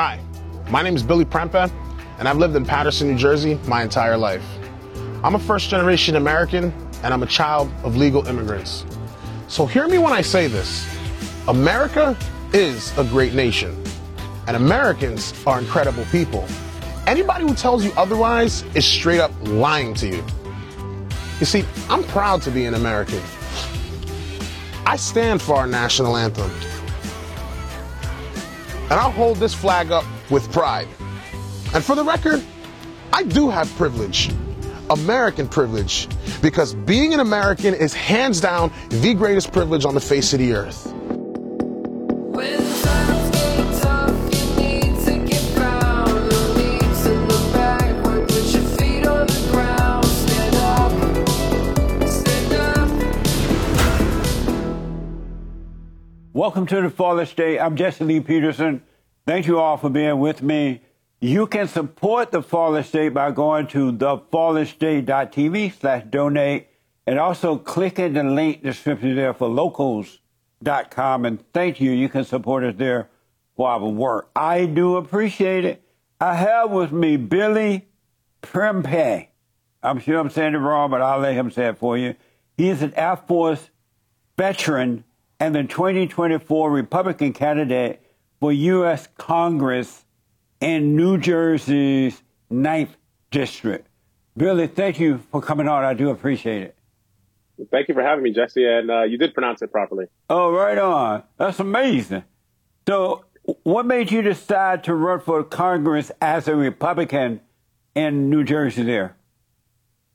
Hi, my name is Billy Prempeh, and I've lived in Paterson, New Jersey my entire life. I'm a first generation American, and I'm a child of legal immigrants. So hear me when I say this America is a great nation, and Americans are incredible people. Anybody who tells you otherwise is straight up lying to you. You see, I'm proud to be an American. I stand for our national anthem. And I'll hold this flag up with pride. And for the record, I do have privilege. American privilege. Because being an American is hands down the greatest privilege on the face of the earth. Welcome to the Fallen State. I'm Jesse Lee Peterson. Thank you all for being with me. You can support the Fallen State by going to thefallenstate.tv slash donate and also clicking the link description there for locals.com. And thank you. You can support us there for our work. I do appreciate it. I have with me Billy Prempeh. I'm sure I'm saying it wrong, but I'll let him say it for you. He is an Air Force veteran and the 2024 Republican candidate for U.S. Congress in New Jersey's 9th District. Billy, thank you for coming on. I do appreciate it. Thank you for having me, Jesse. And uh, you did pronounce it properly. Oh, right on. That's amazing. So, what made you decide to run for Congress as a Republican in New Jersey there?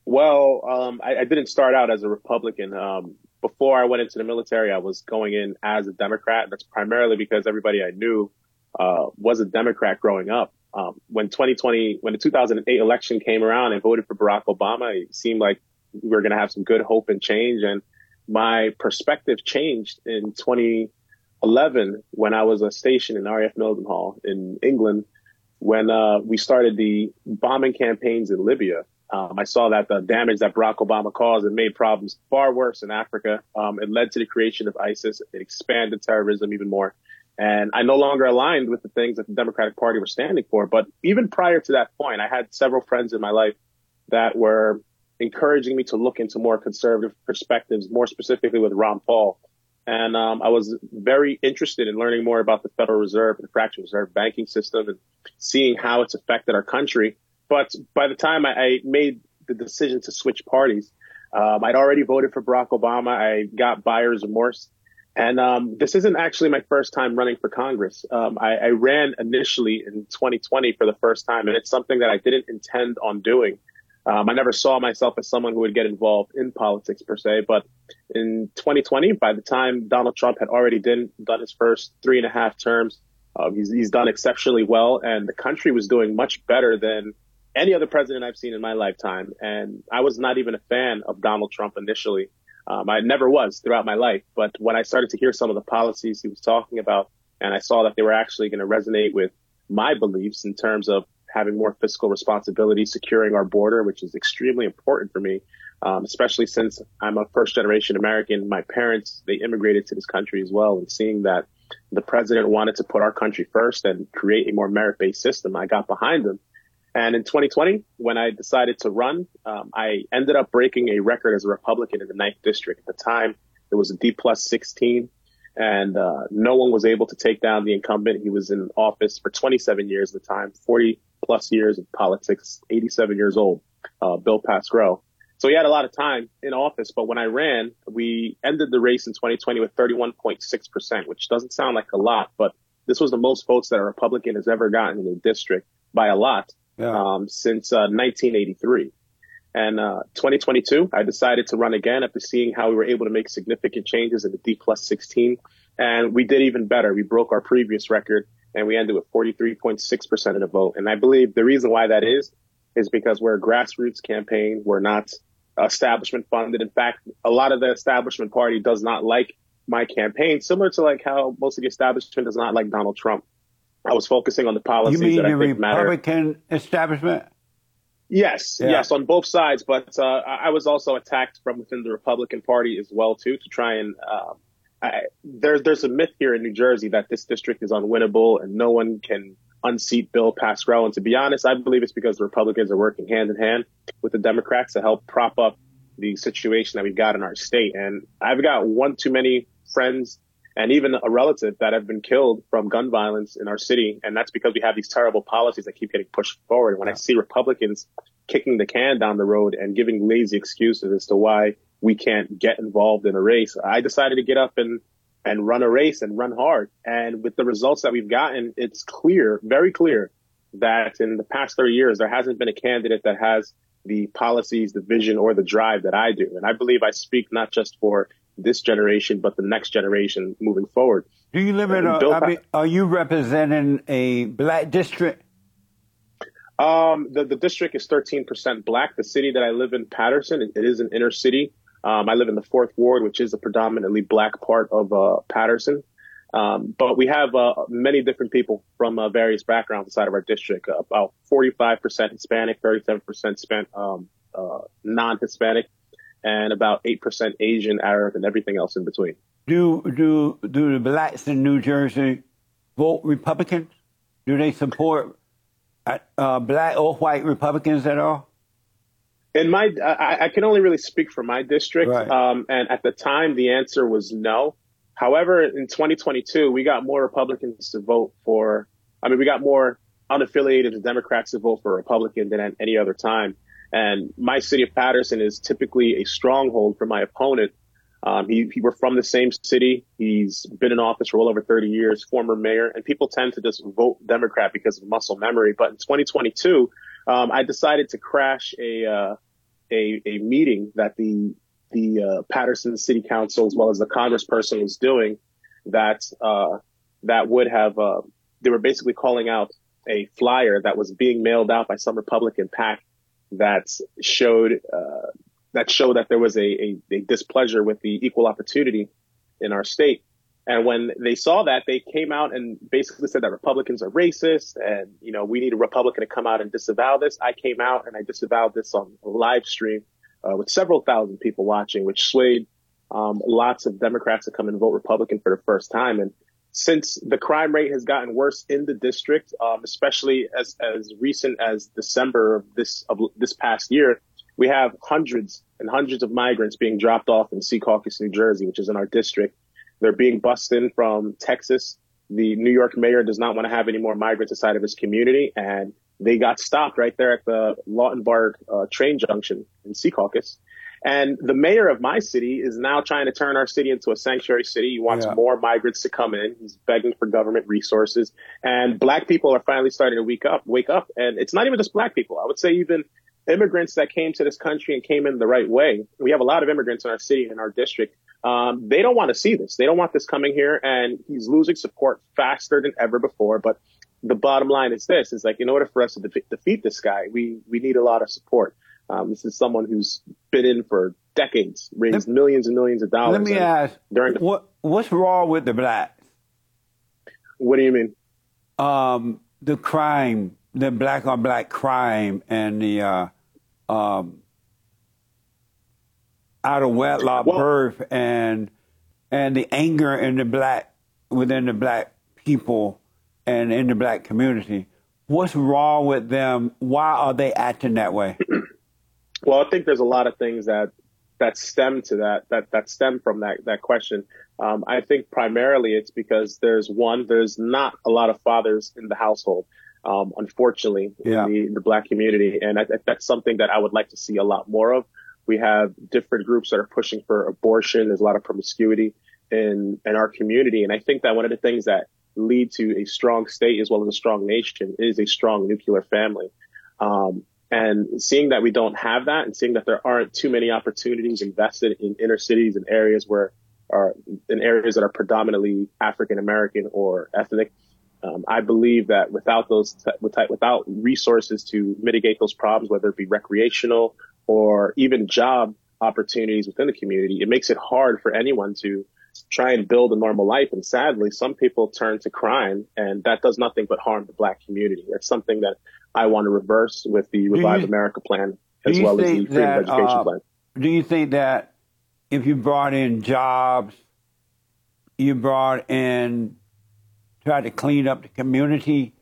Well, um, I, I, didn't start out as a Republican. Um, before I went into the military, I was going in as a Democrat. That's primarily because everybody I knew uh, was a Democrat growing up. Um, when 2020, when the 2008 election came around and voted for Barack Obama, it seemed like we were going to have some good hope and change. And my perspective changed in 2011 when I was stationed in RAF Mildenhall in England when uh, we started the bombing campaigns in Libya. Um, I saw that the damage that Barack Obama caused and made problems far worse in Africa. Um, it led to the creation of ISIS. It expanded terrorism even more. And I no longer aligned with the things that the Democratic Party were standing for. But even prior to that point, I had several friends in my life that were encouraging me to look into more conservative perspectives, more specifically with Ron Paul. And um, I was very interested in learning more about the Federal Reserve and the fractional reserve banking system and seeing how it's affected our country. But by the time I, I made the decision to switch parties, um, I'd already voted for Barack Obama. I got buyer's remorse. And um, this isn't actually my first time running for Congress. Um, I, I, ran initially in 2020 for the first time, and it's something that I didn't intend on doing. Um, I never saw myself as someone who would get involved in politics per se. But in 2020, by the time Donald Trump had already done, his first three and a half terms, uh, he's, he's done exceptionally well, and the country was doing much better than any other president I've seen in my lifetime. And I was not even a fan of Donald Trump initially. Um, I never was throughout my life. But when I started to hear some of the policies he was talking about, and I saw that they were actually going to resonate with my beliefs in terms of having more fiscal responsibility, securing our border, which is extremely important for me, um, especially since I'm a first generation American. My parents, they immigrated to this country as well. And seeing that the president wanted to put our country first and create a more merit based system, I got behind him. And in 2020, when I decided to run, um, I ended up breaking a record as a Republican in the ninth district. At the time, it was a D plus 16 and, uh, no one was able to take down the incumbent. He was in office for 27 years at the time, 40 plus years of politics, 87 years old, uh, Bill Pascrell. So he had a lot of time in office, but when I ran, we ended the race in 2020 with 31.6%, which doesn't sound like a lot, but this was the most votes that a Republican has ever gotten in a district by a lot yeah. um, since uh, 1983. And uh, 2022, I decided to run again after seeing how we were able to make significant changes in the D plus 16. And we did even better. We broke our previous record and we ended with 43.6% of the vote. And I believe the reason why that is, is because we're a grassroots campaign. We're not establishment funded. In fact, a lot of the establishment party does not like my campaign, similar to like how most of the establishment does not like Donald Trump. I was focusing on the policies you mean that I the think Republican matter. establishment? Yes, yeah. yes, on both sides. But uh, I was also attacked from within the Republican Party as well too to try and. Uh, I, there's there's a myth here in New Jersey that this district is unwinnable and no one can unseat Bill Pascrell. And to be honest, I believe it's because the Republicans are working hand in hand with the Democrats to help prop up the situation that we've got in our state. And I've got one too many friends and even a relative that have been killed from gun violence in our city. And that's because we have these terrible policies that keep getting pushed forward. When I see Republicans kicking the can down the road and giving lazy excuses as to why we can't get involved in a race, I decided to get up and and run a race and run hard. And with the results that we've gotten, it's clear, very clear that in the past 30 years, there hasn't been a candidate that has the policies, the vision, or the drive that I do. And I believe I speak not just for this generation, but the next generation moving forward. Do you live in a, I mean, are you representing a black district? Um, the, the district is 13% black. The city that I live in, Paterson, it, it is an inner city. Um, I live in the fourth ward, which is a predominantly black part of uh, Paterson. Um, but we have uh, many different people from uh, various backgrounds inside of our district. Uh, about 45% Hispanic, 37% spent um, uh, non-Hispanic, and about 8% Asian, Arab, and everything else in between. Do do do the blacks in New Jersey vote Republican? Do they support uh, black or white Republicans at all? In my, I, I, can only really speak for my district. Right. Um, and at the time, the answer was no. However, in 2022, we got more Republicans to vote for. I mean, we got more unaffiliated Democrats to vote for Republican than at any other time. And my city of Paterson is typically a stronghold for my opponent. Um, he, he, we're from the same city. He's been in office for well over 30 years, former mayor, and people tend to just vote Democrat because of muscle memory. But in 2022, um, I decided to crash a, uh, a, a meeting that the the uh, Paterson City Council as well as the Congressperson was doing that uh, that would have uh, they were basically calling out a flyer that was being mailed out by some Republican PAC that showed uh, that showed that there was a, a, a displeasure with the equal opportunity in our state. And when they saw that, they came out and basically said that Republicans are racist and, you know, we need a Republican to come out and disavow this. I came out and I disavowed this on a live stream uh, with several thousand people watching, which swayed um, lots of Democrats to come and vote Republican for the first time. And since the crime rate has gotten worse in the district, um, especially as as recent as December of this of this past year, we have hundreds and hundreds of migrants being dropped off in Secaucus, New Jersey, which is in our district. They're being bussed in from Texas. The New York mayor does not want to have any more migrants inside of his community, and they got stopped right there at the Lautenberg uh, train junction in Secaucus. And the mayor of my city is now trying to turn our city into a sanctuary city. He wants yeah. more migrants to come in. He's begging for government resources. And black people are finally starting to wake up, wake up. And it's not even just black people. I would say even immigrants that came to this country and came in the right way. We have a lot of immigrants in our city, in our district, um, they don't want to see this. They don't want this coming here, and he's losing support faster than ever before. But the bottom line is this: is like in order for us to defeat, defeat this guy, we we need a lot of support. Um, this is someone who's been in for decades, raised let, millions and millions of dollars. Let me ask: during the, what what's wrong with the blacks? What do you mean? Um, the crime, the black on black crime, and the uh, um, out of wedlock well, birth and and the anger in the black within the black people and in the black community. What's wrong with them? Why are they acting that way? Well, I think there's a lot of things that that stem to that that that stem from that that question. Um, I think primarily it's because there's one, there's not a lot of fathers in the household. Um, unfortunately, yeah. in the, the, black community, and I, that's something that I would like to see a lot more of. We have different groups that are pushing for abortion. There's a lot of promiscuity in, in our community. And I think that one of the things that lead to a strong state as well as a strong nation is a strong nuclear family. Um, and seeing that we don't have that and seeing that there aren't too many opportunities invested in inner cities and areas where are in areas that are predominantly African American or ethnic. Um, I believe that without those, without resources to mitigate those problems, whether it be recreational or even job opportunities within the community, it makes it hard for anyone to try and build a normal life. And sadly, some people turn to crime and that does nothing but harm the black community. That's something that I want to reverse with the Revive you, America plan as well as the Freedom that, Education uh, plan. Do you think that if you brought in jobs, you brought in, tried to clean up the community,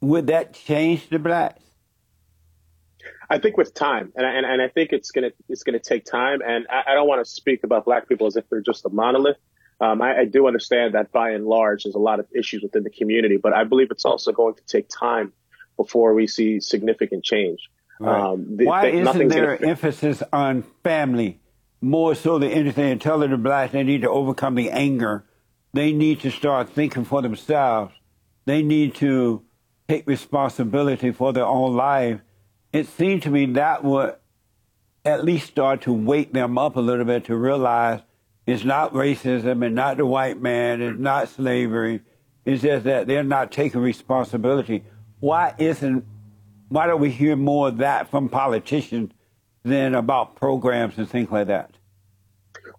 would that change the blacks? I think with time, and I, and, and I think it's gonna it's gonna take time. And I, I don't want to speak about black people as if they're just a monolith. Um, I, I, do understand that by and large, there's a lot of issues within the community, but I believe it's also going to take time before we see significant change. Right. Um, the, Why isn't there emphasis on family more so than anything? And telling the blacks they need to overcome the anger. They need to start thinking for themselves. They need to take responsibility for their own life. It seemed to me that would at least start to wake them up a little bit to realize it's not racism and not the white man, it's not slavery. It's just that they're not taking responsibility. Why isn't why don't we hear more of that from politicians than about programs and things like that?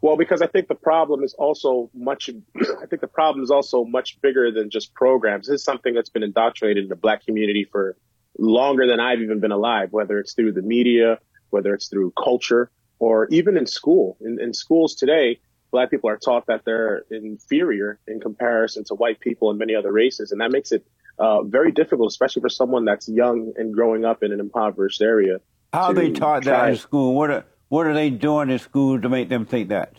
Well, because I think the problem is also much. I think the problem is also much bigger than just programs. This is something that's been indoctrinated in the black community for longer than I've even been alive. Whether it's through the media, whether it's through culture, or even in school. In, in schools today, black people are taught that they're inferior in comparison to white people and many other races, and that makes it uh, very difficult, especially for someone that's young and growing up in an impoverished area. How are they taught that in school? What are what are they doing in school to make them think that?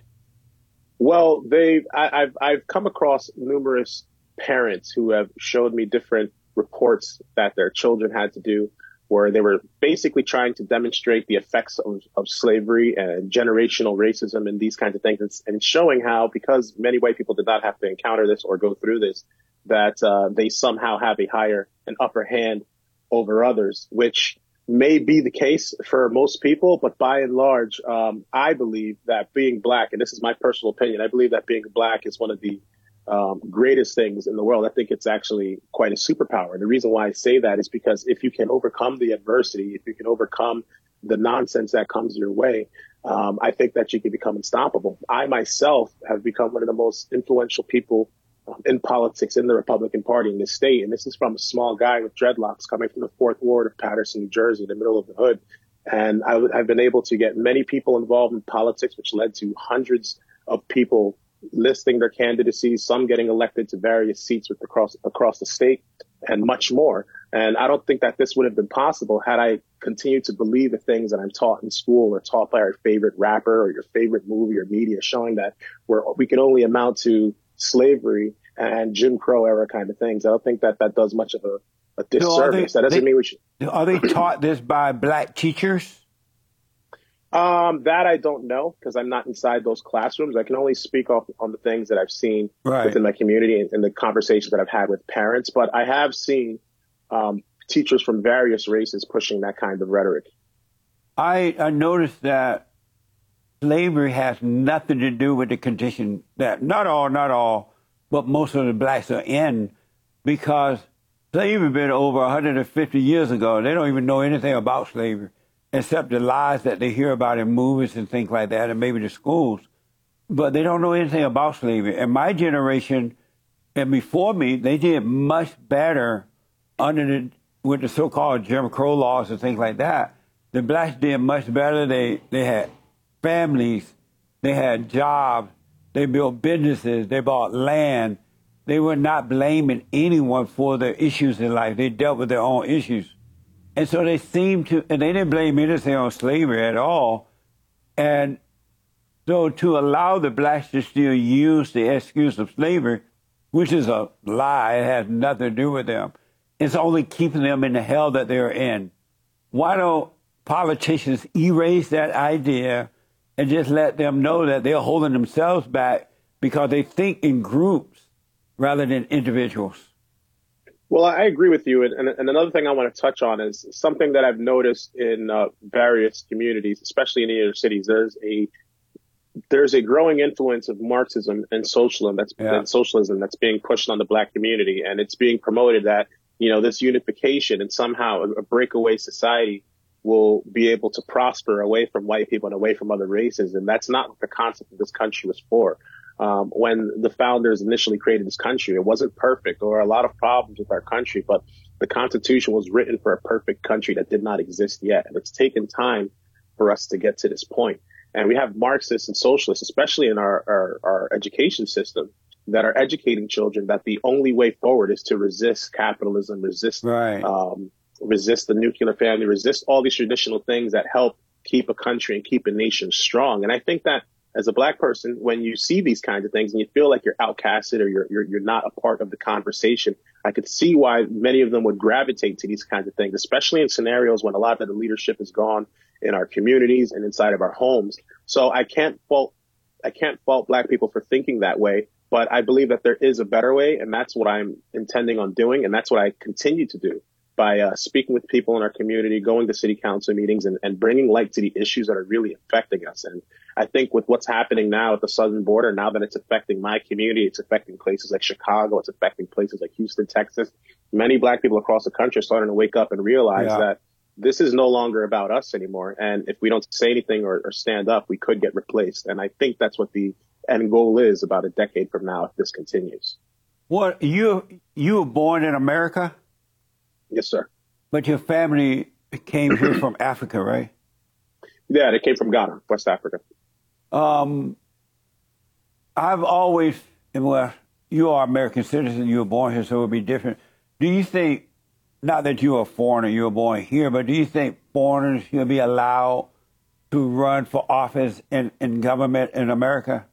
Well, they've I've I've come across numerous parents who have showed me different reports that their children had to do where they were basically trying to demonstrate the effects of, of slavery and generational racism and these kinds of things, and, and, showing how because many white people did not have to encounter this or go through this, that uh, they somehow have a higher and upper hand over others, which may be the case for most people, but by and large, um, I believe that being black, and this is my personal opinion, I believe that being black is one of the um, greatest things in the world. I think it's actually quite a superpower. And the reason why I say that is because if you can overcome the adversity, if you can overcome the nonsense that comes your way, um, I think that you can become unstoppable. I myself have become one of the most influential people in politics in the Republican Party in this state. And this is from a small guy with dreadlocks coming from the fourth ward of Paterson, New Jersey, in the middle of the hood. And I, have been able to get many people involved in politics, which led to hundreds of people listing their candidacies, some getting elected to various seats across across the state, and much more. And I don't think that this would have been possible had I continued to believe the things that I'm taught in school or taught by our favorite rapper or your favorite movie or media, showing that we're, we can only amount to slavery and Jim Crow era kind of things. I don't think that that does much of a, a disservice. So they, that doesn't they, mean we should. Are they taught this by black teachers? Um, that I don't know because I'm not inside those classrooms. I can only speak off on the things that I've seen right. within my community and, and, the conversations that I've had with parents. But I have seen um, teachers from various races pushing that kind of rhetoric. I, I noticed that slavery has nothing to do with the condition that not all, not all, but most of the blacks are in because slavery been over 150 years ago. They don't even know anything about slavery except the lies that they hear about in movies and things like that, and maybe the schools. But they don't know anything about slavery. And my generation and before me, they did much better under the with the so-called Jim Crow laws and things like that. The blacks did much better. They they had families, they had jobs, they built businesses, they bought land. They were not blaming anyone for their issues in life. They dealt with their own issues. And so they seemed to, and they didn't blame anything on slavery at all. And so to allow the blacks to still use the excuse of slavery, which is a lie, it has nothing to do with them. It's only keeping them in the hell that they're in. Why don't politicians erase that idea and just let them know that they're holding themselves back because they think in groups rather than individuals? Well, I agree with you. And, and, another thing I want to touch on is something that I've noticed in uh, various communities, especially in the inner cities. There's a there's a growing influence of Marxism and socialism that's yeah. and socialism that's being pushed on the black community, and it's being promoted that you know this unification and somehow a, a breakaway society will be able to prosper away from white people and away from other races, and that's not what the concept of this country was for um, when the founders initially created this country. It wasn't perfect. There were a lot of problems with our country, but the Constitution was written for a perfect country that did not exist yet. And it's taken time for us to get to this point. And we have Marxists and socialists, especially in our, our, our education system, that are educating children that the only way forward is to resist capitalism, resist, right. um, resist the nuclear family, resist all these traditional things that help keep a country and keep a nation strong. And I think that as a black person, when you see these kinds of things and you feel like you're outcasted or you're, you're, you're not a part of the conversation, I could see why many of them would gravitate to these kinds of things, especially in scenarios when a lot of the leadership is gone in our communities and inside of our homes. So I can't fault, I can't fault black people for thinking that way, but I believe that there is a better way. And that's what I'm intending on doing. And that's what I continue to do by uh, speaking with people in our community, going to city council meetings and, and bringing light to the issues that are really affecting us. And I think with what's happening now at the southern border, now that it's affecting my community, it's affecting places like Chicago, it's affecting places like Houston, Texas. Many black people across the country are starting to wake up and realize yeah. that this is no longer about us anymore. And if we don't say anything or, or stand up, we could get replaced. And I think that's what the end goal is about a decade from now if this continues. What you you were born in America? Yes, sir. But your family came here from Africa, right? Yeah, they came from Ghana, West Africa. Um, I've always, well, you are American citizen, you were born here, so it would be different. Do you think, not that you're a foreigner, you were born here, but do you think foreigners should be allowed to run for office in, in government in America?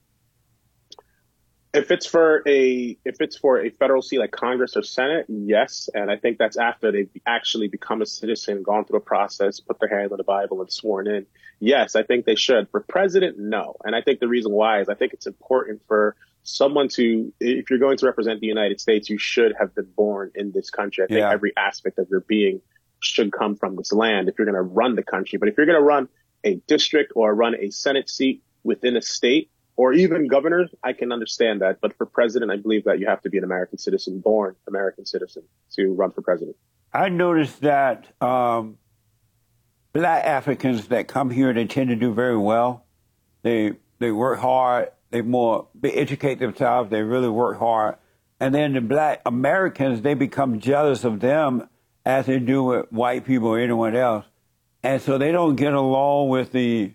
If it's for a if it's for a federal seat like Congress or Senate, yes, and I think that's after they've actually become a citizen, gone through a process, put their hand on the Bible, and sworn in. Yes, I think they should. For president, no, and I think the reason why is I think it's important for someone to if you're going to represent the United States, you should have been born in this country. I think yeah. every aspect of your being should come from this land if you're going to run the country. But if you're going to run a district or run a Senate seat within a state, or even governors, I can understand that. But for president, I believe that you have to be an American citizen, born American citizen, to run for president. I noticed that um, black Africans that come here, they tend to do very well. They they work hard. They more they educate themselves. They really work hard. And then the black Americans, they become jealous of them as they do with white people or anyone else. And so they don't get along with the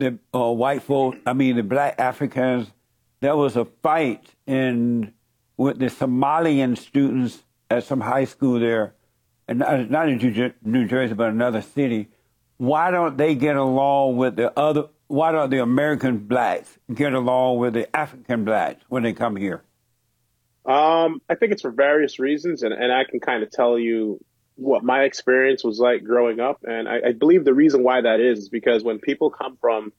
the uh, white folk, I mean the black Africans, there was a fight in with the Somalian students at some high school there, and not, in New Jersey, but another city. Why don't they get along with the other? Why don't the American blacks get along with the African blacks when they come here? Um, I think it's for various reasons, and, and I can kind of tell you what my experience was like growing up. And I, I believe the reason why that is, is because when people come from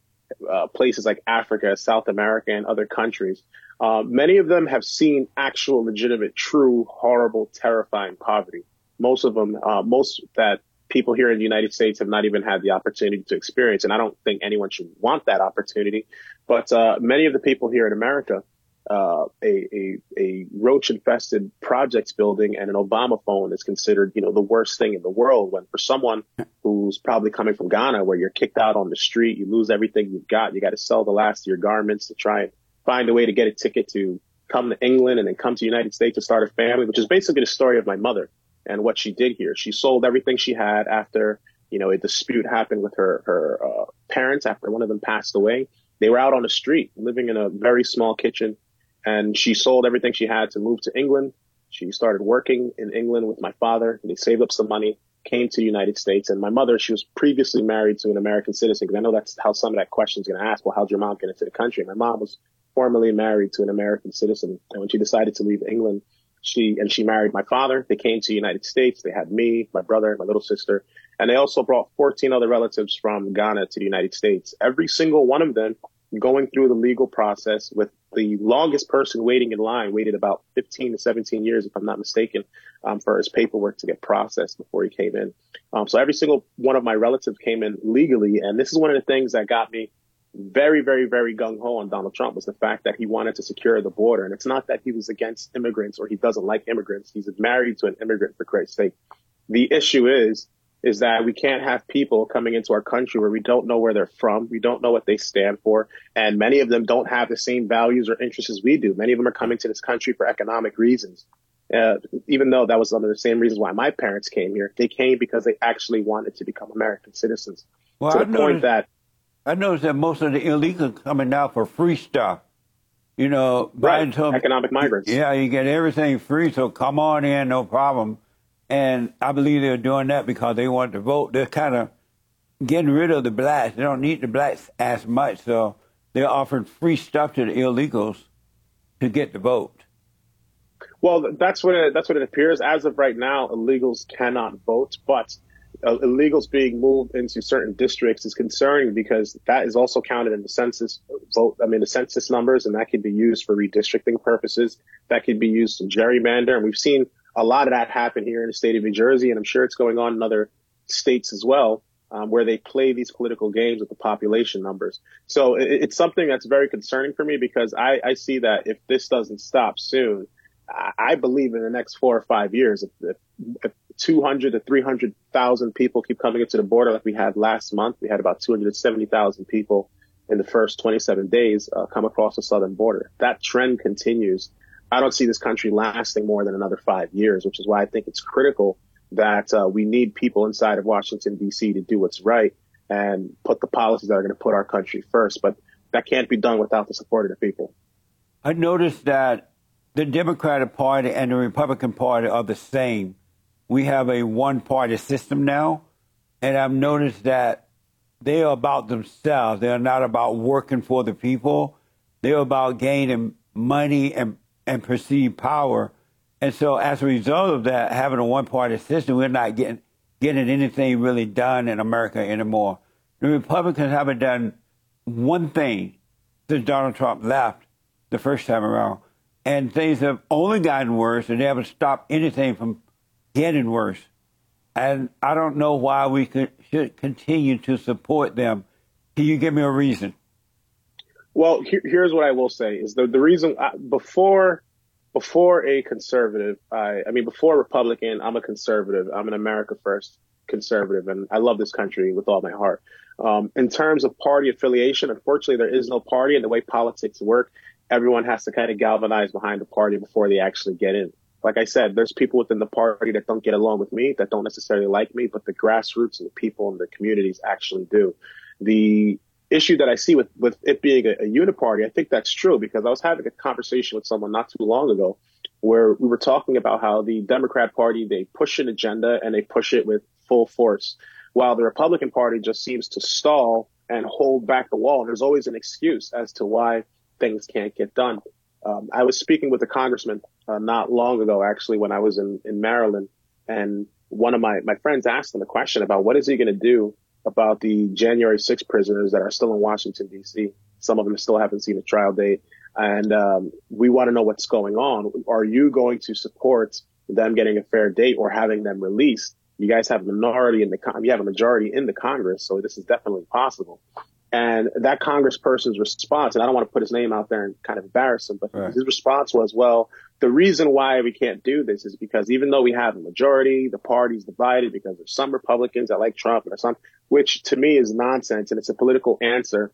uh, places like Africa, South America, and other countries, uh, many of them have seen actual, legitimate, true, horrible, terrifying poverty. Most of them, uh, most that people here in the United States have not even had the opportunity to experience. And I don't think anyone should want that opportunity. But uh, many of the people here in America uh, a, a, a roach infested projects building and an Obama phone is considered, you know, the worst thing in the world. When for someone who's probably coming from Ghana, where you're kicked out on the street, you lose everything you've got, you got to sell the last of your garments to try and find a way to get a ticket to come to England and then come to the United States to start a family, which is basically the story of my mother and what she did here. She sold everything she had after, you know, a dispute happened with her, her, uh, parents after one of them passed away. They were out on the street living in a very small kitchen and she sold everything she had to move to England. She started working in England with my father. They saved up some money, came to the United States. And my mother, she was previously married to an American citizen because I know that's how some of that question is going to ask. Well, how'd your mom get into the country? My mom was formerly married to an American citizen. And when she decided to leave England, she, and she married my father. They came to the United States. They had me, my brother, my little sister, and they also brought 14 other relatives from Ghana to the United States. Every single one of them going through the legal process with the longest person waiting in line waited about 15 to 17 years, if I'm not mistaken, um, for his paperwork to get processed before he came in. Um, so every single one of my relatives came in legally. And this is one of the things that got me very, very, very gung ho on Donald Trump was the fact that he wanted to secure the border. And it's not that he was against immigrants or he doesn't like immigrants. He's married to an immigrant for Christ's sake. The issue is is that we can't have people coming into our country where we don't know where they're from. We don't know what they stand for. And many of them don't have the same values or interests as we do. Many of them are coming to this country for economic reasons. Uh, even though that was one of the same reasons why my parents came here, they came because they actually wanted to become American citizens. Well, to the I point that I noticed that most of the illegals coming now for free stuff. You know, right. Told, economic migrants. Yeah, you get everything free, so come on in, no problem. And I believe they're doing that because they want to vote. They're kind of getting rid of the blacks. They don't need the blacks as much, so they're offering free stuff to the illegals to get the vote. Well, that's what it, that's what it appears. As of right now, illegals cannot vote, but uh, illegals being moved into certain districts is concerning because that is also counted in the census vote. I mean, the census numbers, and that can be used for redistricting purposes. That can be used to gerrymander, and we've seen a lot of that happened here in the state of New Jersey, and I'm sure it's going on in other states as well. Um, where they play these political games with the population numbers. So it, it's something that's very concerning for me because I, I see that if this doesn't stop soon, I, I believe in the next four or five years, if, if, if 200 to 300,000 people keep coming into the border like we had last month. We had about 270,000 people in the first 27 days uh, come across the southern border. That trend continues. I don't see this country lasting more than another five years, which is why I think it's critical that uh, we need people inside of Washington, D.C. to do what's right and put the policies that are going to put our country first. But that can't be done without the support of the people. I noticed that the Democratic Party and the Republican Party are the same we have a one party system now, and I've noticed that they are about themselves. They're not about working for the people. They're about gaining money and, and perceived power. And so as a result of that, having a one party system, we're not getting getting anything really done in America anymore. The Republicans haven't done one thing since Donald Trump left the first time around. And things have only gotten worse and they haven't stopped anything from getting worse. And I don't know why we could, should continue to support them. Can you give me a reason? Well, here, here's what I will say is the, the reason I, uh, before, before a conservative, I, I mean, before a Republican, I'm a conservative. I'm an America first conservative and I love this country with all my heart. Um, in terms of party affiliation, unfortunately, there is no party and the way politics work, everyone has to kind of galvanize behind the party before they actually get in like I said, there's people within the party that don't get along with me, that don't necessarily like me, but the grassroots and the people in the communities actually do. The issue that I see with, with it being a, a uniparty, I think that's true because I was having a conversation with someone not too long ago where we were talking about how the Democrat Party, they push an agenda and they push it with full force, while the Republican Party just seems to stall and hold back the wall. There's always an excuse as to why things can't get done. Um, I was speaking with a congressman uh, not long ago, actually, when I was in, in Maryland, and one of my, my friends asked him a question about what is he going to do about the January 6 prisoners that are still in Washington, D.C. Some of them still haven't seen a trial date. And um, we want to know what's going on. Are you going to support them getting a fair date or having them released? You guys have a minority in the, con- you have a majority in the Congress, so this is definitely possible. And that congressperson's response, and I don't want to put his name out there and kind of embarrass him, but right. his response was, well, the reason why we can't do this is because even though we have a majority, the party's divided because there's some Republicans that like Trump and there's some, which to me is nonsense. And it's a political answer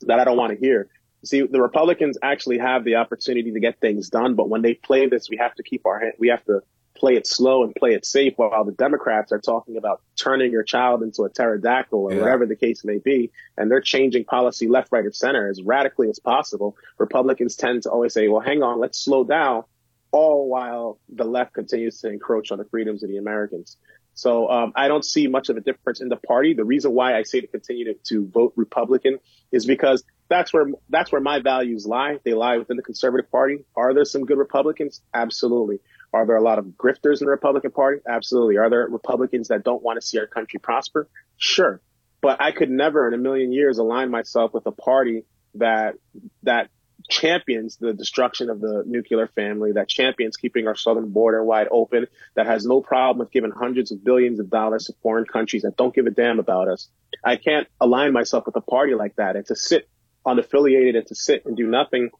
that I don't want to hear. See, the Republicans actually have the opportunity to get things done, but when they play this, we have to keep our hand, we have to play it slow and play it safe while the Democrats are talking about turning your child into a pterodactyl or yeah. whatever the case may be. And they're changing policy left, right, and center as radically as possible. Republicans tend to always say, well, hang on, let's slow down all while the left continues to encroach on the freedoms of the Americans. So um, I don't see much of a difference in the party. The reason why I say to continue to, to vote Republican is because that's where that's where my values lie. They lie within the conservative party. Are there some good Republicans? Absolutely. Are there a lot of grifters in the Republican Party? Absolutely. Are there Republicans that don't want to see our country prosper? Sure. But I could never in a million years align myself with a party that, that champions the destruction of the nuclear family, that champions keeping our southern border wide open, that has no problem with giving hundreds of billions of dollars to foreign countries that don't give a damn about us. I can't align myself with a party like that and to sit unaffiliated and to sit and do nothing.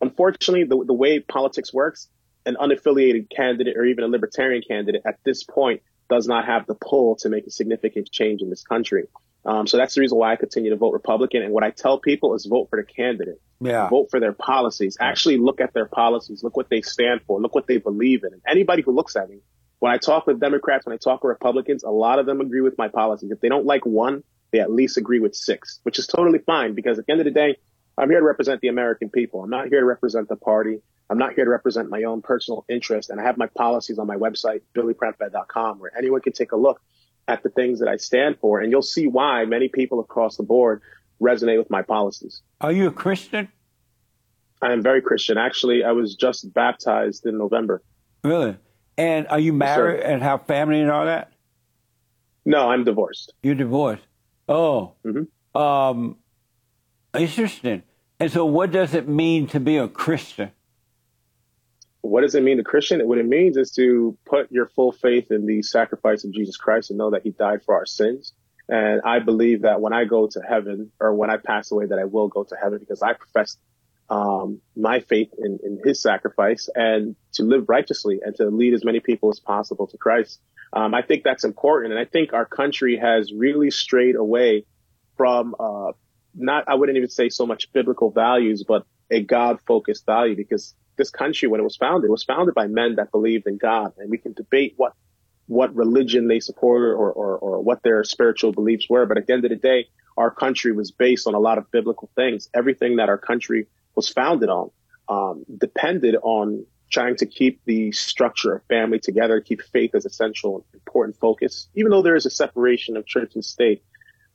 Unfortunately, the, the way politics works, an unaffiliated candidate or even a libertarian candidate at this point does not have the pull to make a significant change in this country. Um, so that's the reason why I continue to vote Republican. And what I tell people is vote for the candidate. Yeah. Vote for their policies. Actually look at their policies. Look what they stand for. Look what they believe in. And anybody who looks at me, when I talk with Democrats, when I talk with Republicans, a lot of them agree with my policies. If they don't like one, they at least agree with six, which is totally fine because at the end of the day, I'm here to represent the American people. I'm not here to represent the party. I'm not here to represent my own personal interest. And I have my policies on my website, billyprempeh.com, where anyone can take a look at the things that I stand for. And you'll see why many people across the board resonate with my policies. Are you a Christian? I am very Christian. Actually, I was just baptized in November. Really? And are you married yes, and have family and all that? No, I'm divorced. You're divorced. Oh. Mm-hmm. Um, interesting. And so, what does it mean to be a Christian? What does it mean to Christian? What it means is to put your full faith in the sacrifice of Jesus Christ and know that He died for our sins. And I believe that when I go to heaven, or when I pass away, that I will go to heaven because I profess um, my faith in, in, His sacrifice and to live righteously and to lead as many people as possible to Christ. Um, I think that's important, and I think our country has really strayed away from uh, not I wouldn't even say so much biblical values, but a God focused value because this country, when it was founded, was founded by men that believed in God. And we can debate what what religion they supported or, or, or what their spiritual beliefs were. But at the end of the day, our country was based on a lot of biblical things. Everything that our country was founded on um, depended on trying to keep the structure of family together, keep faith as essential and important focus. Even though there is a separation of church and state,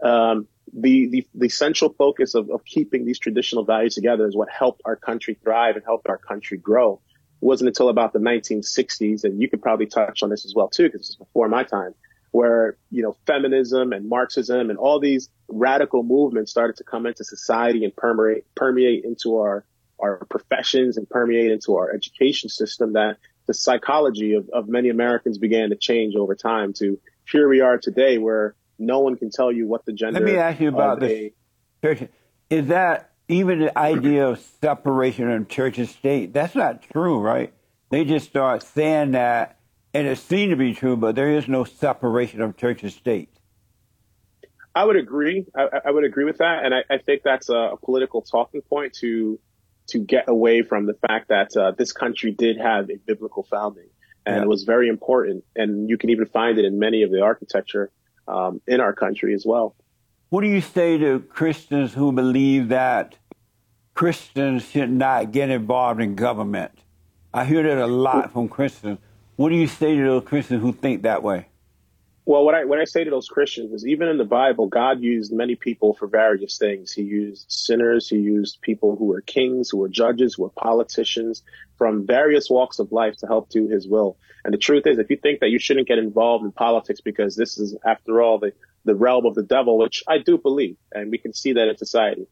um, the, the, the central focus of, of keeping these traditional values together is what helped our country thrive and helped our country grow. It wasn't until about the 1960s, and you could probably touch on this as well too, because it's before my time, where, you know, feminism and Marxism and all these radical movements started to come into society and permeate, permeate into our, our professions and permeate into our education system that the psychology of, of many Americans began to change over time to here we are today where no one can tell you what the gender. Let me ask you about this. Church. Is that even the idea of separation of church and state? That's not true, right? They just start saying that, and it seems to be true, but there is no separation of church and state. I would agree. I, I would agree with that, and I, I think that's a, a, political talking point to to get away from the fact that uh, this country did have a biblical founding, and yeah. it was very important. And you can even find it in many of the architecture um, in our country as well. What do you say to Christians who believe that Christians should not get involved in government? I hear that a lot from Christians. What do you say to those Christians who think that way? Well, what I what I say to those Christians is even in the Bible, God used many people for various things. He used sinners, he used people who were kings, who were judges, who were politicians from various walks of life to help do his will. And the truth is, if you think that you shouldn't get involved in politics because this is, after all, the, the realm of the devil, which I do believe, and we can see that in society,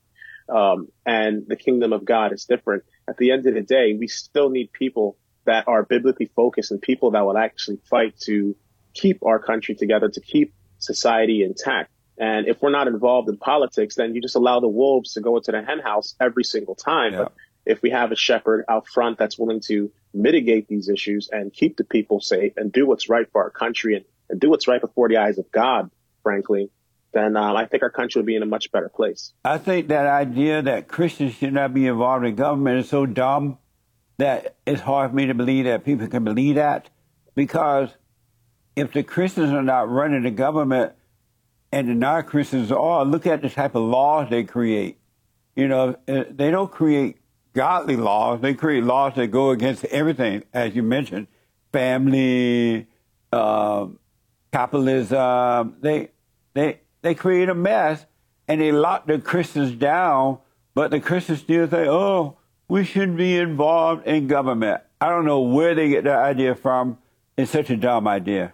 um, and the kingdom of God is different. At the end of the day, we still need people that are biblically focused and people that will actually fight to keep our country together, to keep society intact. And if we're not involved in politics, then you just allow the wolves to go into the henhouse every single time. Yeah. But if we have a shepherd out front that's willing to mitigate these issues and keep the people safe and do what's right for our country and, and do what's right before the eyes of God, frankly, then um, I think our country would be in a much better place. I think that idea that Christians should not be involved in government is so dumb that it's hard for me to believe that people can believe that because if the Christians are not running the government and the non-Christians are, look at the type of laws they create. You know, uh, they don't create godly laws. They create laws that go against everything, as you mentioned, family, uh, capitalism. They they they create a mess and they lock the Christians down, but the Christians still say, "Oh, we shouldn't be involved in government." I don't know where they get that idea from. It's such a dumb idea.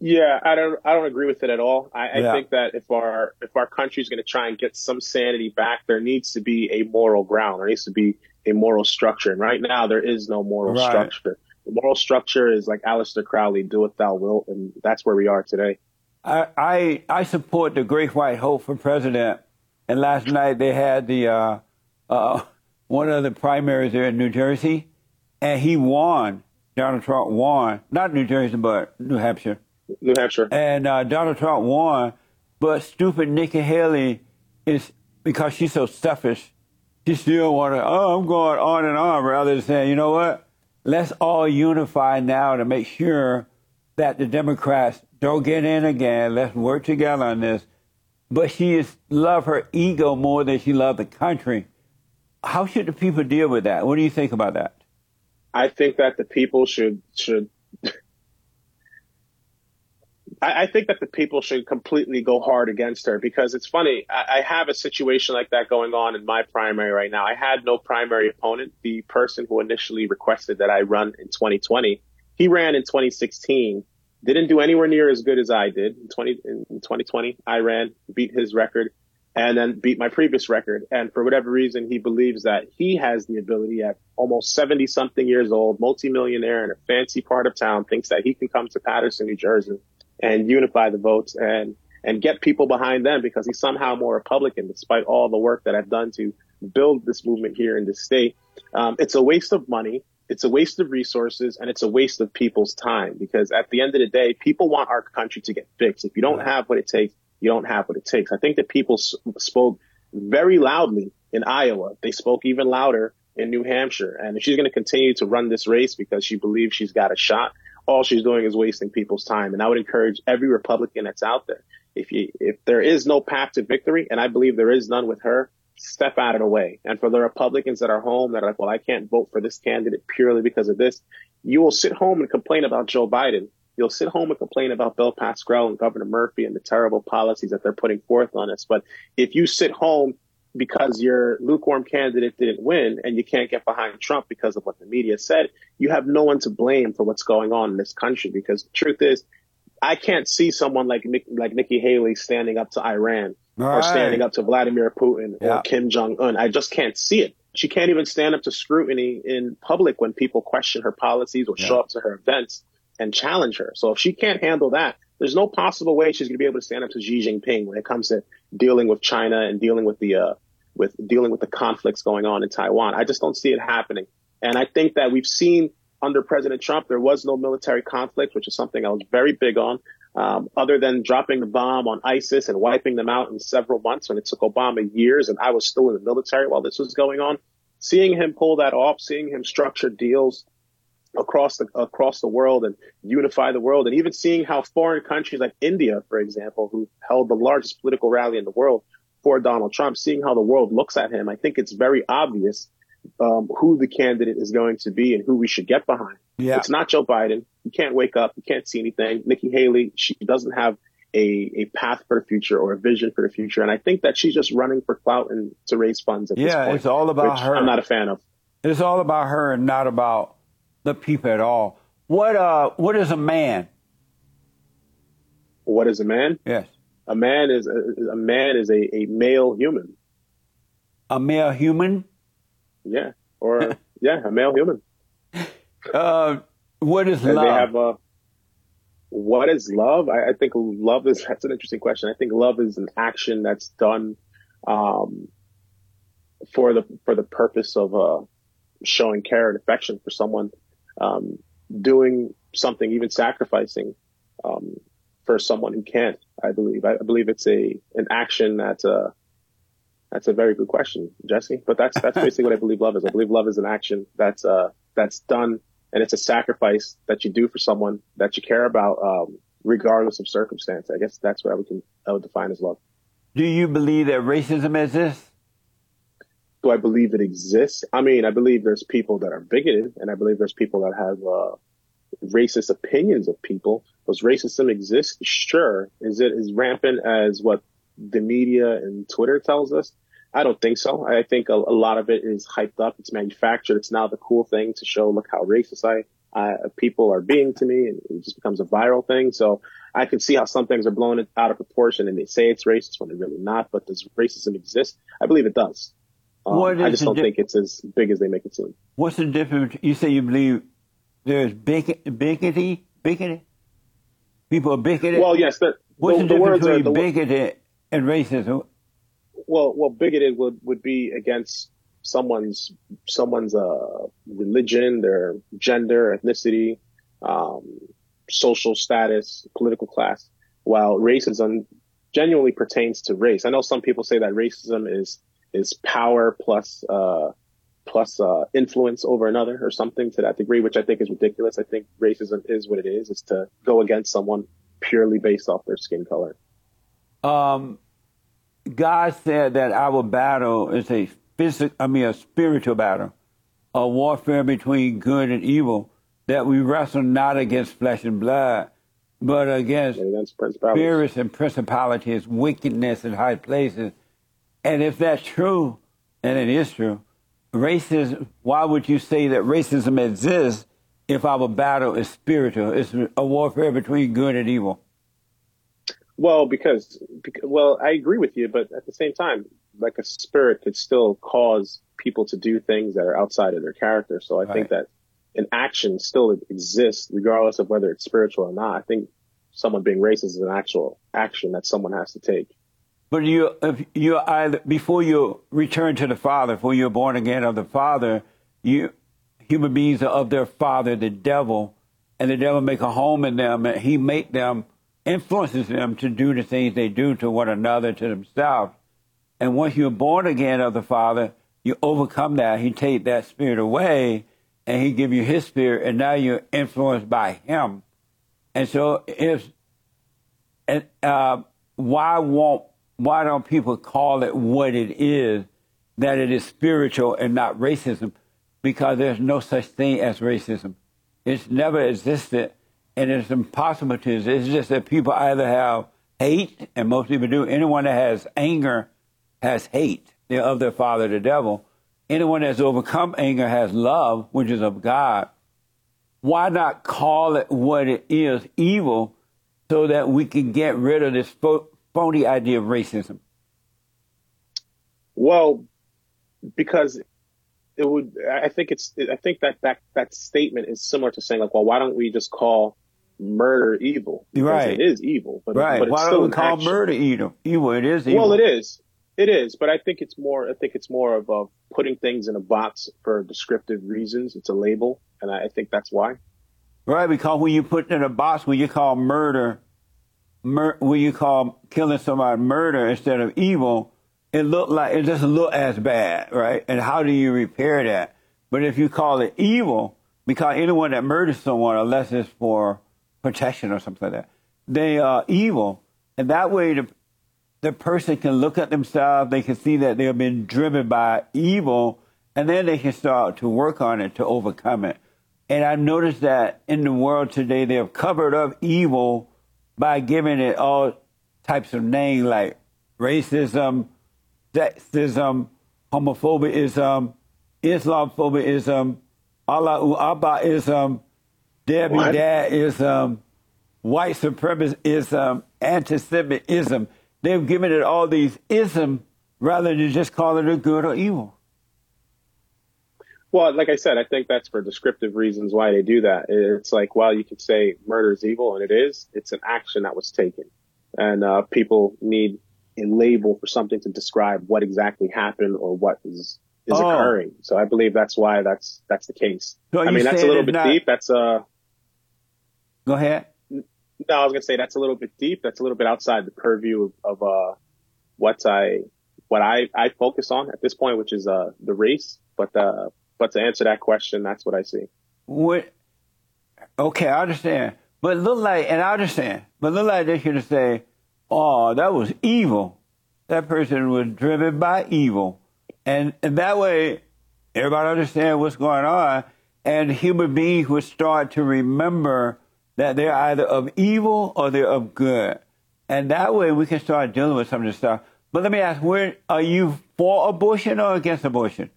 Yeah, I don't. I don't agree with it at all. I, yeah. I think that if our if our country is going to try and get some sanity back, there needs to be a moral ground. There needs to be a moral structure. And right now, there is no moral right. structure. The moral structure is like Aleister Crowley, "Do what thou wilt," and that's where we are today. I I, I support the Great White Hope for president. And last night they had the uh, uh, one of the primaries there in New Jersey, and he won. Donald Trump won, not New Jersey, but New Hampshire New Hampshire. And uh, Donald Trump won, but stupid Nikki Haley is because she's so selfish. She still want to. Oh, I'm going on and on, rather than saying, you know what? Let's all unify now to make sure that the Democrats don't get in again. Let's work together on this. but she is love her ego more than she loved the country. How should the people deal with that? What do you think about that? I think that the people should should I, I, think that the people should completely go hard against her because it's funny. I, I, have a situation like that going on in my primary right now. I had no primary opponent. The person who initially requested that I run in 2020, he ran in 2016, didn't do anywhere near as good as I did in 20 in 2020. I ran, beat his record, and then beat my previous record. And for whatever reason, he believes that he has the ability at almost 70 something years old, multimillionaire in a fancy part of town, thinks that he can come to Paterson, New Jersey and unify the votes and and get people behind them because he's somehow more Republican, despite all the work that I've done to build this movement here in this state. Um, it's a waste of money. It's a waste of resources and it's a waste of people's time because at the end of the day, people want our country to get fixed. If you don't have what it takes, you don't have what it takes. I think that people s- spoke very loudly in Iowa. They spoke even louder in New Hampshire. And she's going to continue to run this race because she believes she's got a shot, all she's doing is wasting people's time. And I would encourage every Republican that's out there, if you, if there is no path to victory, and I believe there is none with her, step out of the way. And for the Republicans that are home that are like, well, I can't vote for this candidate purely because of this, you will sit home and complain about Joe Biden. You'll sit home and complain about Bill Pascrell and Governor Murphy and the terrible policies that they're putting forth on us. But if you sit home because your lukewarm candidate didn't win and you can't get behind Trump because of what the media said, you have no one to blame for what's going on in this country. Because the truth is, I can't see someone like Nick, like Nikki Haley standing up to Iran All or right. standing up to Vladimir Putin yeah. or Kim Jong Un. I just can't see it. She can't even stand up to scrutiny in public when people question her policies or yeah. show up to her events and challenge her. So if she can't handle that, there's no possible way she's going to be able to stand up to Xi Jinping when it comes to dealing with China and dealing with the uh, with dealing with the conflicts going on in Taiwan. I just don't see it happening. And I think that we've seen under President Trump there was no military conflict, which is something I was very big on. Um, other than dropping the bomb on ISIS and wiping them out in several months when it took Obama years and I was still in the military while this was going on, seeing him pull that off, seeing him structure deals across the across the world and unify the world, and even seeing how foreign countries like India, for example, who held the largest political rally in the world for Donald Trump, seeing how the world looks at him, I think it's very obvious um, who the candidate is going to be and who we should get behind. Yeah. It's not Joe Biden. You can't wake up. You can't see anything. Nikki Haley, she doesn't have a, a path for the future or a vision for the future. And I think that she's just running for clout and to raise funds at yeah, this point. it's all about her. I'm not a fan of. It's all about her and not about the people at all. What uh what is a man? What is a man? Yes. A man is a, a man is a, a male human. A male human? Yeah. Or yeah, a male human. Uh what is and love? They have a, what is love? I, I, think love is that's an interesting question. I think love is an action that's done um, for the for the purpose of uh, showing care and affection for someone um, doing something, even sacrificing um, for someone who can't. I believe. I, I believe it's a an action that's a that's a very good question, Jesse. But that's that's basically what I believe love is. I believe love is an action that's uh that's done, and it's a sacrifice that you do for someone that you care about, um, regardless of circumstance. I guess that's what I would I would define as love. Do you believe that racism exists? Do I believe it exists? I mean, I believe there's people that are bigoted and I believe there's people that have, uh, racist opinions of people. Does racism exist? Sure. Is it as rampant as what the media and Twitter tells us? I don't think so. I think a, a, lot of it is hyped up. It's manufactured. It's now the cool thing to show, look how racist I, people are being to me and it just becomes a viral thing. So I can see how some things are blown out of proportion and they say it's racist when they're really not. But does racism exist? I believe it does. Um, I just don't di- think it's as big as they make it seem. What's the difference? You say you believe there's bigot, bigoted, bigoted? People are bigoted? Well, yes. The, What's the, the, the difference between bigoted and racism? Well, well, bigoted would, would be against someone's someone's uh, religion, their gender, ethnicity, um, social status, political class, while racism genuinely pertains to race. I know some people say that racism is is power plus uh, plus uh, influence over another or something to that degree, which I think is ridiculous. I think racism is what it is: is to go against someone purely based off their skin color. Um, God said that our battle is a physical, I mean, a spiritual battle, a warfare between good and evil, that we wrestle not against flesh and blood, but against, against spirits and principalities, wickedness in high places. And if that's true, and it is true, racism, why would you say that racism exists if our battle is spiritual? It's a warfare between good and evil. Well, because, because, well, I agree with you, but at the same time, like a spirit could still cause people to do things that are outside of their character. So I Right. think that an action still exists regardless of whether it's spiritual or not. I think someone being racist is an actual action that someone has to take. But you, if you either before you return to the Father, before you're born again of the Father, you human beings are of their father, the devil, and the devil make a home in them, and he make them influences them to do the things they do to one another, to themselves. And once you're born again of the Father, you overcome that. He take that spirit away, and he give you his spirit, and now you're influenced by him. And so if and uh, why won't why don't people call it what it is that it is spiritual and not racism? Because there's no such thing as racism. It's never existed and it's impossible to exist. It's just that people either have hate and most people do. Anyone that has anger has hate. Of their father the devil. Anyone that's overcome anger has love which is of god. Why not call it what it is evil so that we can get rid of this phony idea of racism. Well, because it would, I think it's, I think that that, that statement is similar to saying like, well, why don't we just call murder evil? Because Right. It is evil, but, Right. but it's Why don't we call action. murder evil? Evil, it is evil. Well, it is. It is, but I think it's more. I think it's more of a putting things in a box for descriptive reasons. It's a label, and I I think that's why. Right, because when you put in a box, when you call murder, mur- when you call killing somebody murder instead of evil, it look like it doesn't look as bad, right? And how do you repair that? But if you call it evil, because anyone that murders someone, unless it's for protection or something like that, they are evil, and that way the the person can look at themselves, they can see that they've been driven by evil, and then they can start to work on it to overcome it. And I've noticed that in the world today, they have covered up evil by giving it all types of names like racism, sexism, homophobiaism, Islamophobism, Allahu Abbaism, Debbie? Dadism, white supremacism, anti-Semitism. They've given it all these ism rather than just calling it good or evil. Well, like I said, I think that's for descriptive reasons why they do that. It's like, well, you could say murder is evil, and it is. It's an action that was taken, and uh, people need a label for something to describe what exactly happened or what is is Oh. occurring. So I believe that's why that's that's the case. So I mean, that's a little bit not- deep. That's uh Go ahead. no, I was gonna say that's a little bit deep. That's a little bit outside the purview of, of uh what I what I I focus on at this point, which is uh the race. But uh but to answer that question, that's what I see. What? Okay, I understand. But look like, and I understand, but look like they should have said, "Oh, that was evil. That person was driven by evil," and and that way, everybody understand what's going on, and human beings would start to remember that they're either of evil or they're of good, and that way we can start dealing with some of this stuff. But let me ask, where are you for abortion or against abortion,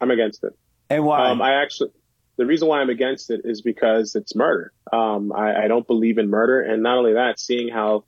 I'm against it. And why? Um, I actually, the reason why I'm against it is because it's murder. Um, I, I don't believe in murder, and not only that, seeing how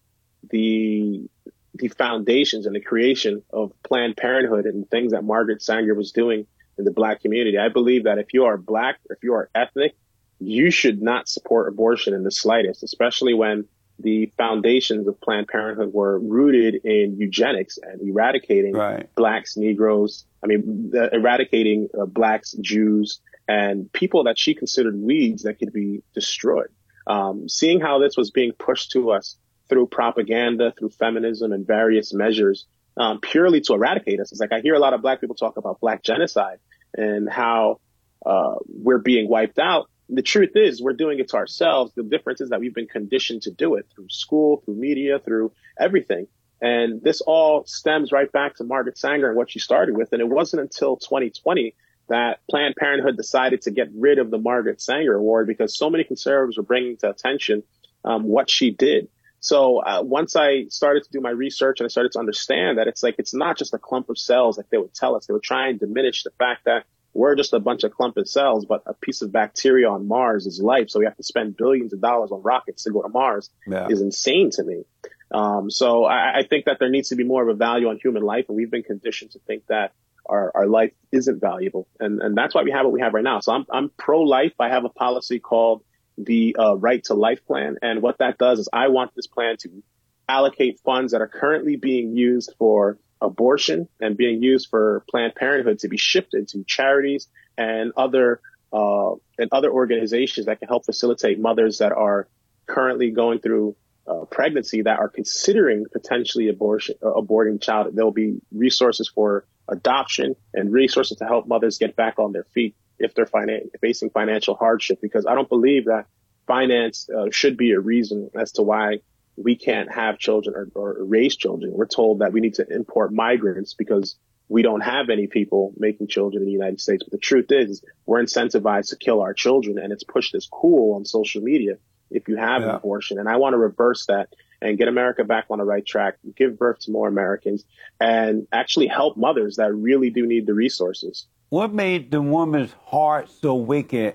the the foundations and the creation of Planned Parenthood and things that Margaret Sanger was doing in the black community, I believe that if you are black, if you are ethnic, you should not support abortion in the slightest, especially when the foundations of Planned Parenthood were rooted in eugenics and eradicating Right. blacks, Negroes, I mean, eradicating uh, blacks, Jews, and people that she considered weeds that could be destroyed. Um, seeing how this was being pushed to us through propaganda, through feminism and various measures, um, purely to eradicate us. It's like I hear a lot of black people talk about black genocide and how uh, we're being wiped out. The truth is, we're doing it to ourselves. The difference is that we've been conditioned to do it through school, through media, through everything. And this all stems right back to Margaret Sanger and what she started with. And it wasn't until 2020 that Planned Parenthood decided to get rid of the Margaret Sanger Award because so many conservatives were bringing to attention um, what she did. So uh, once I started to do my research and I started to understand that it's like it's not just a clump of cells like they would tell us. They would try and diminish the fact that we're just a bunch of clump of cells, but a piece of bacteria on Mars is life. So we have to spend billions of dollars on rockets to go to Mars yeah. is insane to me. Um, so I, I, think that there needs to be more of a value on human life, and we've been conditioned to think that our, our life isn't valuable, and and that's why we have what we have right now. So I'm I'm pro life. I have a policy called the uh, Right to Life Plan, and what that does is I want this plan to allocate funds that are currently being used for abortion and being used for Planned Parenthood to be shifted to charities and other uh, and other organizations that can help facilitate mothers that are currently going through uh, pregnancy that are considering potentially abortion, uh, aborting child. There'll be resources for adoption and resources to help mothers get back on their feet if they're finan- facing financial hardship. Because I don't believe that finance uh, should be a reason as to why we can't have children or, or raise children. We're told that we need to import migrants because we don't have any people making children in the United States. But the truth is, we're incentivized to kill our children, and it's pushed as cool on social media if you have yeah. an abortion. And I want to reverse that and get America back on the right track, give birth to more Americans, and actually help mothers that really do need the resources. What made the woman's heart so wicked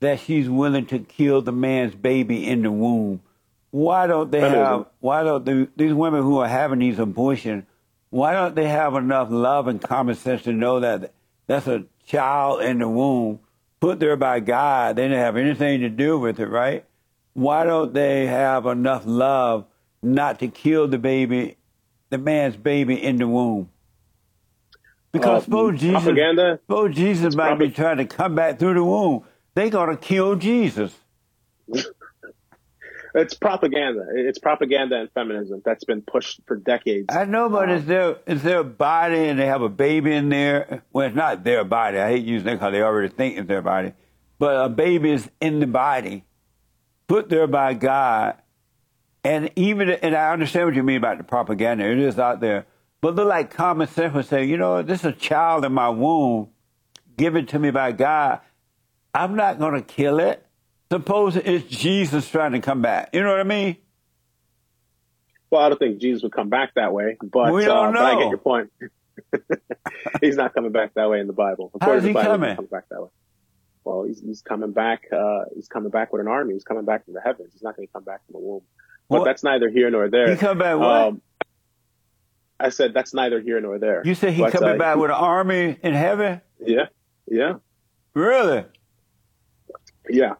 that she's willing to kill the man's baby in the womb? Why don't they have? Why don't they, these women who are having these abortions? Why don't they have enough love and common sense to know that that's a child in the womb put there by God? They didn't have anything to do with it, right? why don't they have enough love not to kill the baby, the man's baby in the womb? Because uh, suppose Jesus, propaganda, suppose Jesus might be trying to come back through the womb. They're going to kill Jesus. it's propaganda. It's propaganda and feminism that's been pushed for decades. I know, but um, is there is their body and they have a baby in there? Well, it's not their body. I hate using it because they already think it's their body. But a baby is in the body put there by God. And even, and I understand what you mean about the propaganda. It is out there. But look like common sense would say, you know, this is a child in my womb given to me by God. I'm not going to kill it. Suppose it's Jesus trying to come back. You know what I mean? Well, I don't think Jesus would come back that way, but, we don't uh, know. but I get your point. He's not coming back that way in the Bible. How is he Bible, coming? He back that way. Well, he's, he's coming back. Uh, he's coming back with an army. He's coming back from the heavens. He's not going to come back from the womb. But that's neither here nor there. He come back what? Um, I said that's neither here nor there. You said he but, coming uh, back he, with an army in heaven? Yeah, yeah. Really? Yeah.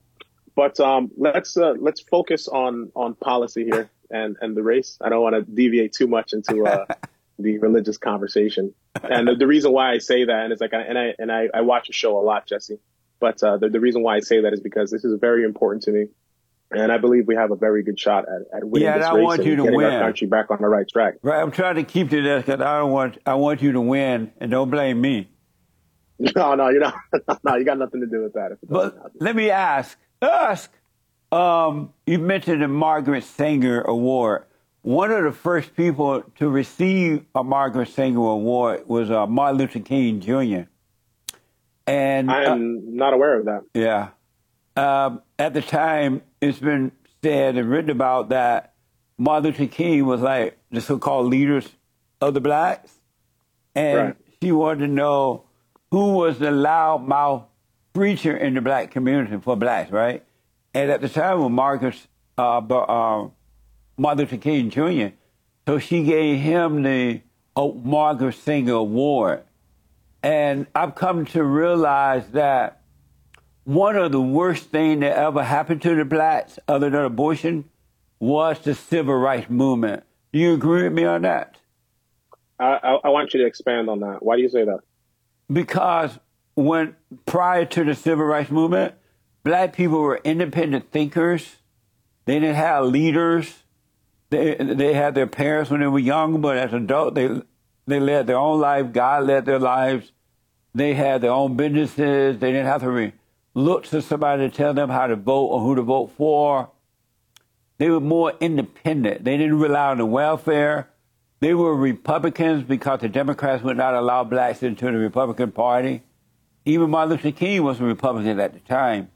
But um, let's uh, let's focus on on policy here and and the race. I don't want to deviate too much into uh, the religious conversation. And the, the, reason why I say that, and it's like, I, and I and I, I watch a show a lot, Jesse. But uh, the, the reason why I say that is because this is very important to me, and I believe we have a very good shot at, at winning yeah, this I race want and you to getting win. our country back on the right track. Right, I'm trying to keep to this because I don't want I want you to win, and don't blame me. No, no, you're not. no, you got nothing to do with that. but let me ask, ask. Um, you mentioned the Margaret Sanger Award one of the first people to receive a Margaret Sanger Award was uh, Martin Luther King Jr. And I am uh, not aware of that. Yeah. Um, at the time, it's been said and written about that Martin Luther King was like the so-called leaders of the blacks, and right. she wanted to know who was the loudmouth preacher in the black community for blacks, right? And at the time when Marcus uh, uh, Martin Luther King Jr. So she gave him the Margaret Sanger Award. And I've come to realize that one of the worst things that ever happened to the blacks, other than abortion, was the civil rights movement. Do you agree with me on that? I, I, I want you to expand on that. Why do you say that? Because when prior to the civil rights movement, black people were independent thinkers. They didn't have leaders they they had their parents when they were young, but as adults they they led their own life. God led their lives. They had their own businesses. They didn't have to re- look to somebody to tell them how to vote or who to vote for. They were more independent. They didn't rely on the welfare. They were Republicans because the Democrats would not allow blacks into the Republican Party. Even Martin Luther King was a Republican at the time.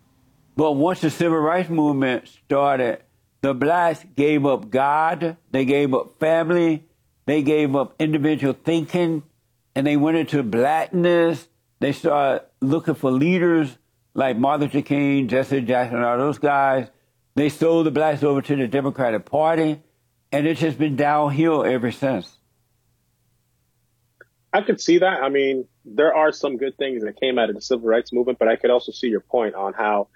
But once the civil rights movement started, the blacks gave up God, they gave up family, they gave up individual thinking, and they went into blackness. They started looking for leaders like Martin Luther King, Jesse Jackson, all those guys. They sold the blacks over to the Democratic Party, and it's just been downhill ever since. I could see that. I mean, there are some good things that came out of the civil rights movement, but I could also see your point on how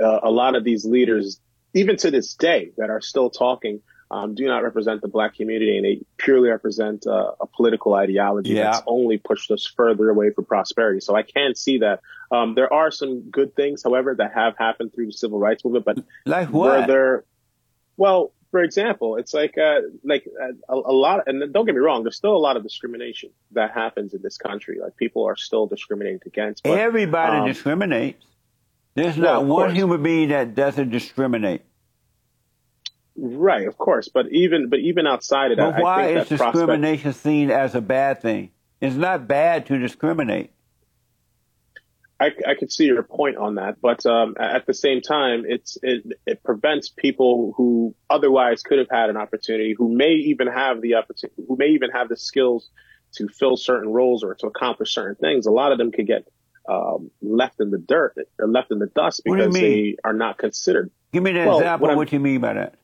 uh, a lot of these leaders, even to this day, that are still talking, um, do not represent the black community and they purely represent uh, a political ideology Yeah. that's only pushed us further away from prosperity. So I can see that. Um, there are some good things, however, that have happened through the civil rights movement, but Like were there, well, for example, it's like, uh, like uh, a, a lot, and don't get me wrong, there's still a lot of discrimination that happens in this country. Like people are still discriminated against. But, Everybody um, discriminates. There's not one course. human being that doesn't discriminate. Right, of course, but even but even outside of that, But why I think is that prospect, discrimination seen as a bad thing? It's not bad to discriminate. I, I could see your point on that, but um, at the same time, it's it, it prevents people who otherwise could have had an opportunity, who may even have the opportunity, who may even have the skills to fill certain roles or to accomplish certain things. A lot of them could get um, left in the dirt or left in the dust What do you because they are not considered. Give me an Well, example what what you mean by that.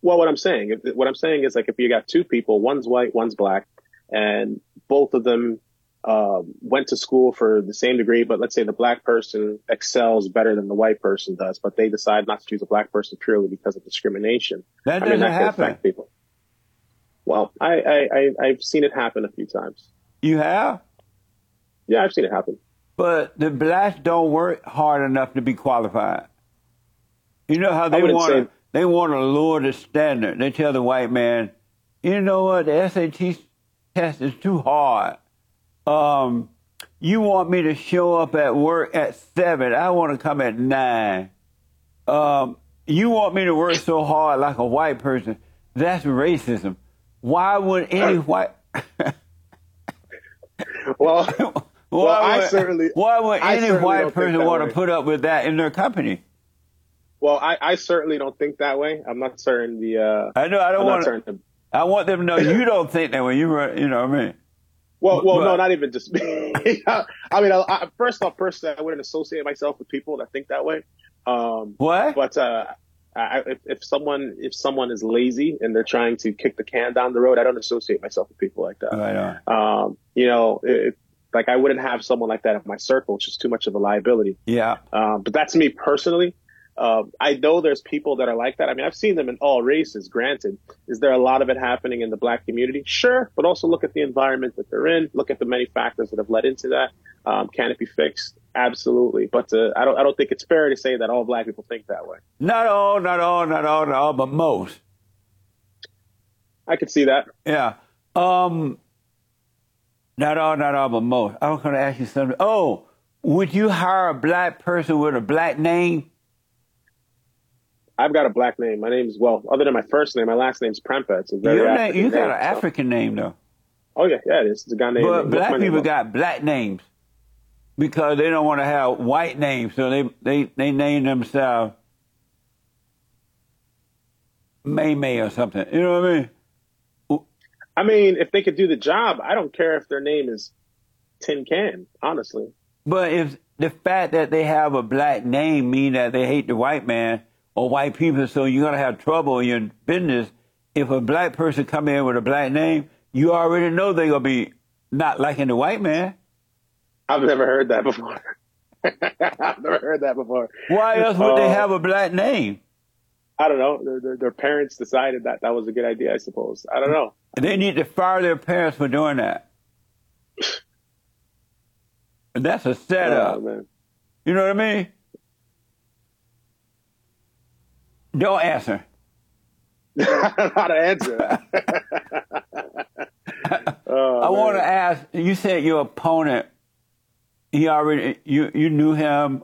Well, what I'm saying, if, what I'm saying is like if you got two people, one's white, one's black, and both of them um, went to school for the same degree, but let's say the black person excels better than the white person does, but they decide not to choose a black person purely because of discrimination. That I mean, doesn't that happen. affect people. Well, I, I, I, I've seen it happen a few times. You have? Yeah, I've seen it happen. But the blacks don't work hard enough to be qualified. You know how they want to say- they want to lower the standard. They tell the white man, you know what, the SAT test is too hard. Um, you want me to show up at work at seven. I want to come at nine. Um, you want me to work so hard like a white person. That's racism. Why would any white Well, Why Well, I certainly- why would I any white person want way. to put up with that in their company? well, I, I certainly don't think that way. I'm not certain the, uh, I know. I I'm don't not want. the I want them to know you don't think that way. You, run- you know what I mean? Well, well, But- no, not even just me. I mean, I, I, first off, personally, I wouldn't associate myself with people that think that way. Um, What? but uh, I, if, if someone if someone is lazy and they're trying to kick the can down the road, I don't associate myself with people like that. Right on. Um, you know, it, like I wouldn't have someone like that in my circle. It's just too much of a liability. Yeah. Um, but that's me personally. Um, I know there's people that are like that. I mean, I've seen them in all races. Granted, is there a lot of it happening in the black community? Sure, but also look at the environment that they're in. Look at the many factors that have led into that. Um, can it be fixed? Absolutely. But uh, I don't. I don't think it's fair to say that all black people think that way. Not all, not all, not all, not all, but most. I could see that. Yeah. Um. Not all, not all, but most. I was going to ask you something. Oh, would you hire a black person with a black name? I've got a black name. My name is well, other than my first name, my last name's Prempeh. It's a very Your name, you got name, an so- African name though. Oh yeah, yeah, it is. It's a guy named. But my black name? people got black names because they don't want to have white names, so they they they name themselves May May or something. You know what I mean? I mean, if they could do the job, I don't care if their name is Tin Can. Honestly. But if the fact that they have a black name mean that they hate the white man or white people, so you're gonna have trouble in your business. If a black person come in with a black name, you already know they're gonna be not liking the white man. I've never heard that before. I've never heard that before. Why else would they Uh, have a black name? I don't know. Their, their, their parents decided that that was a good idea, I suppose. I don't know. They need to fire their parents for doing that. And that's a setup. Oh. You know what I mean? Don't answer. I don't know how to answer that. Oh, I want to ask. You said your opponent. He already you you knew him,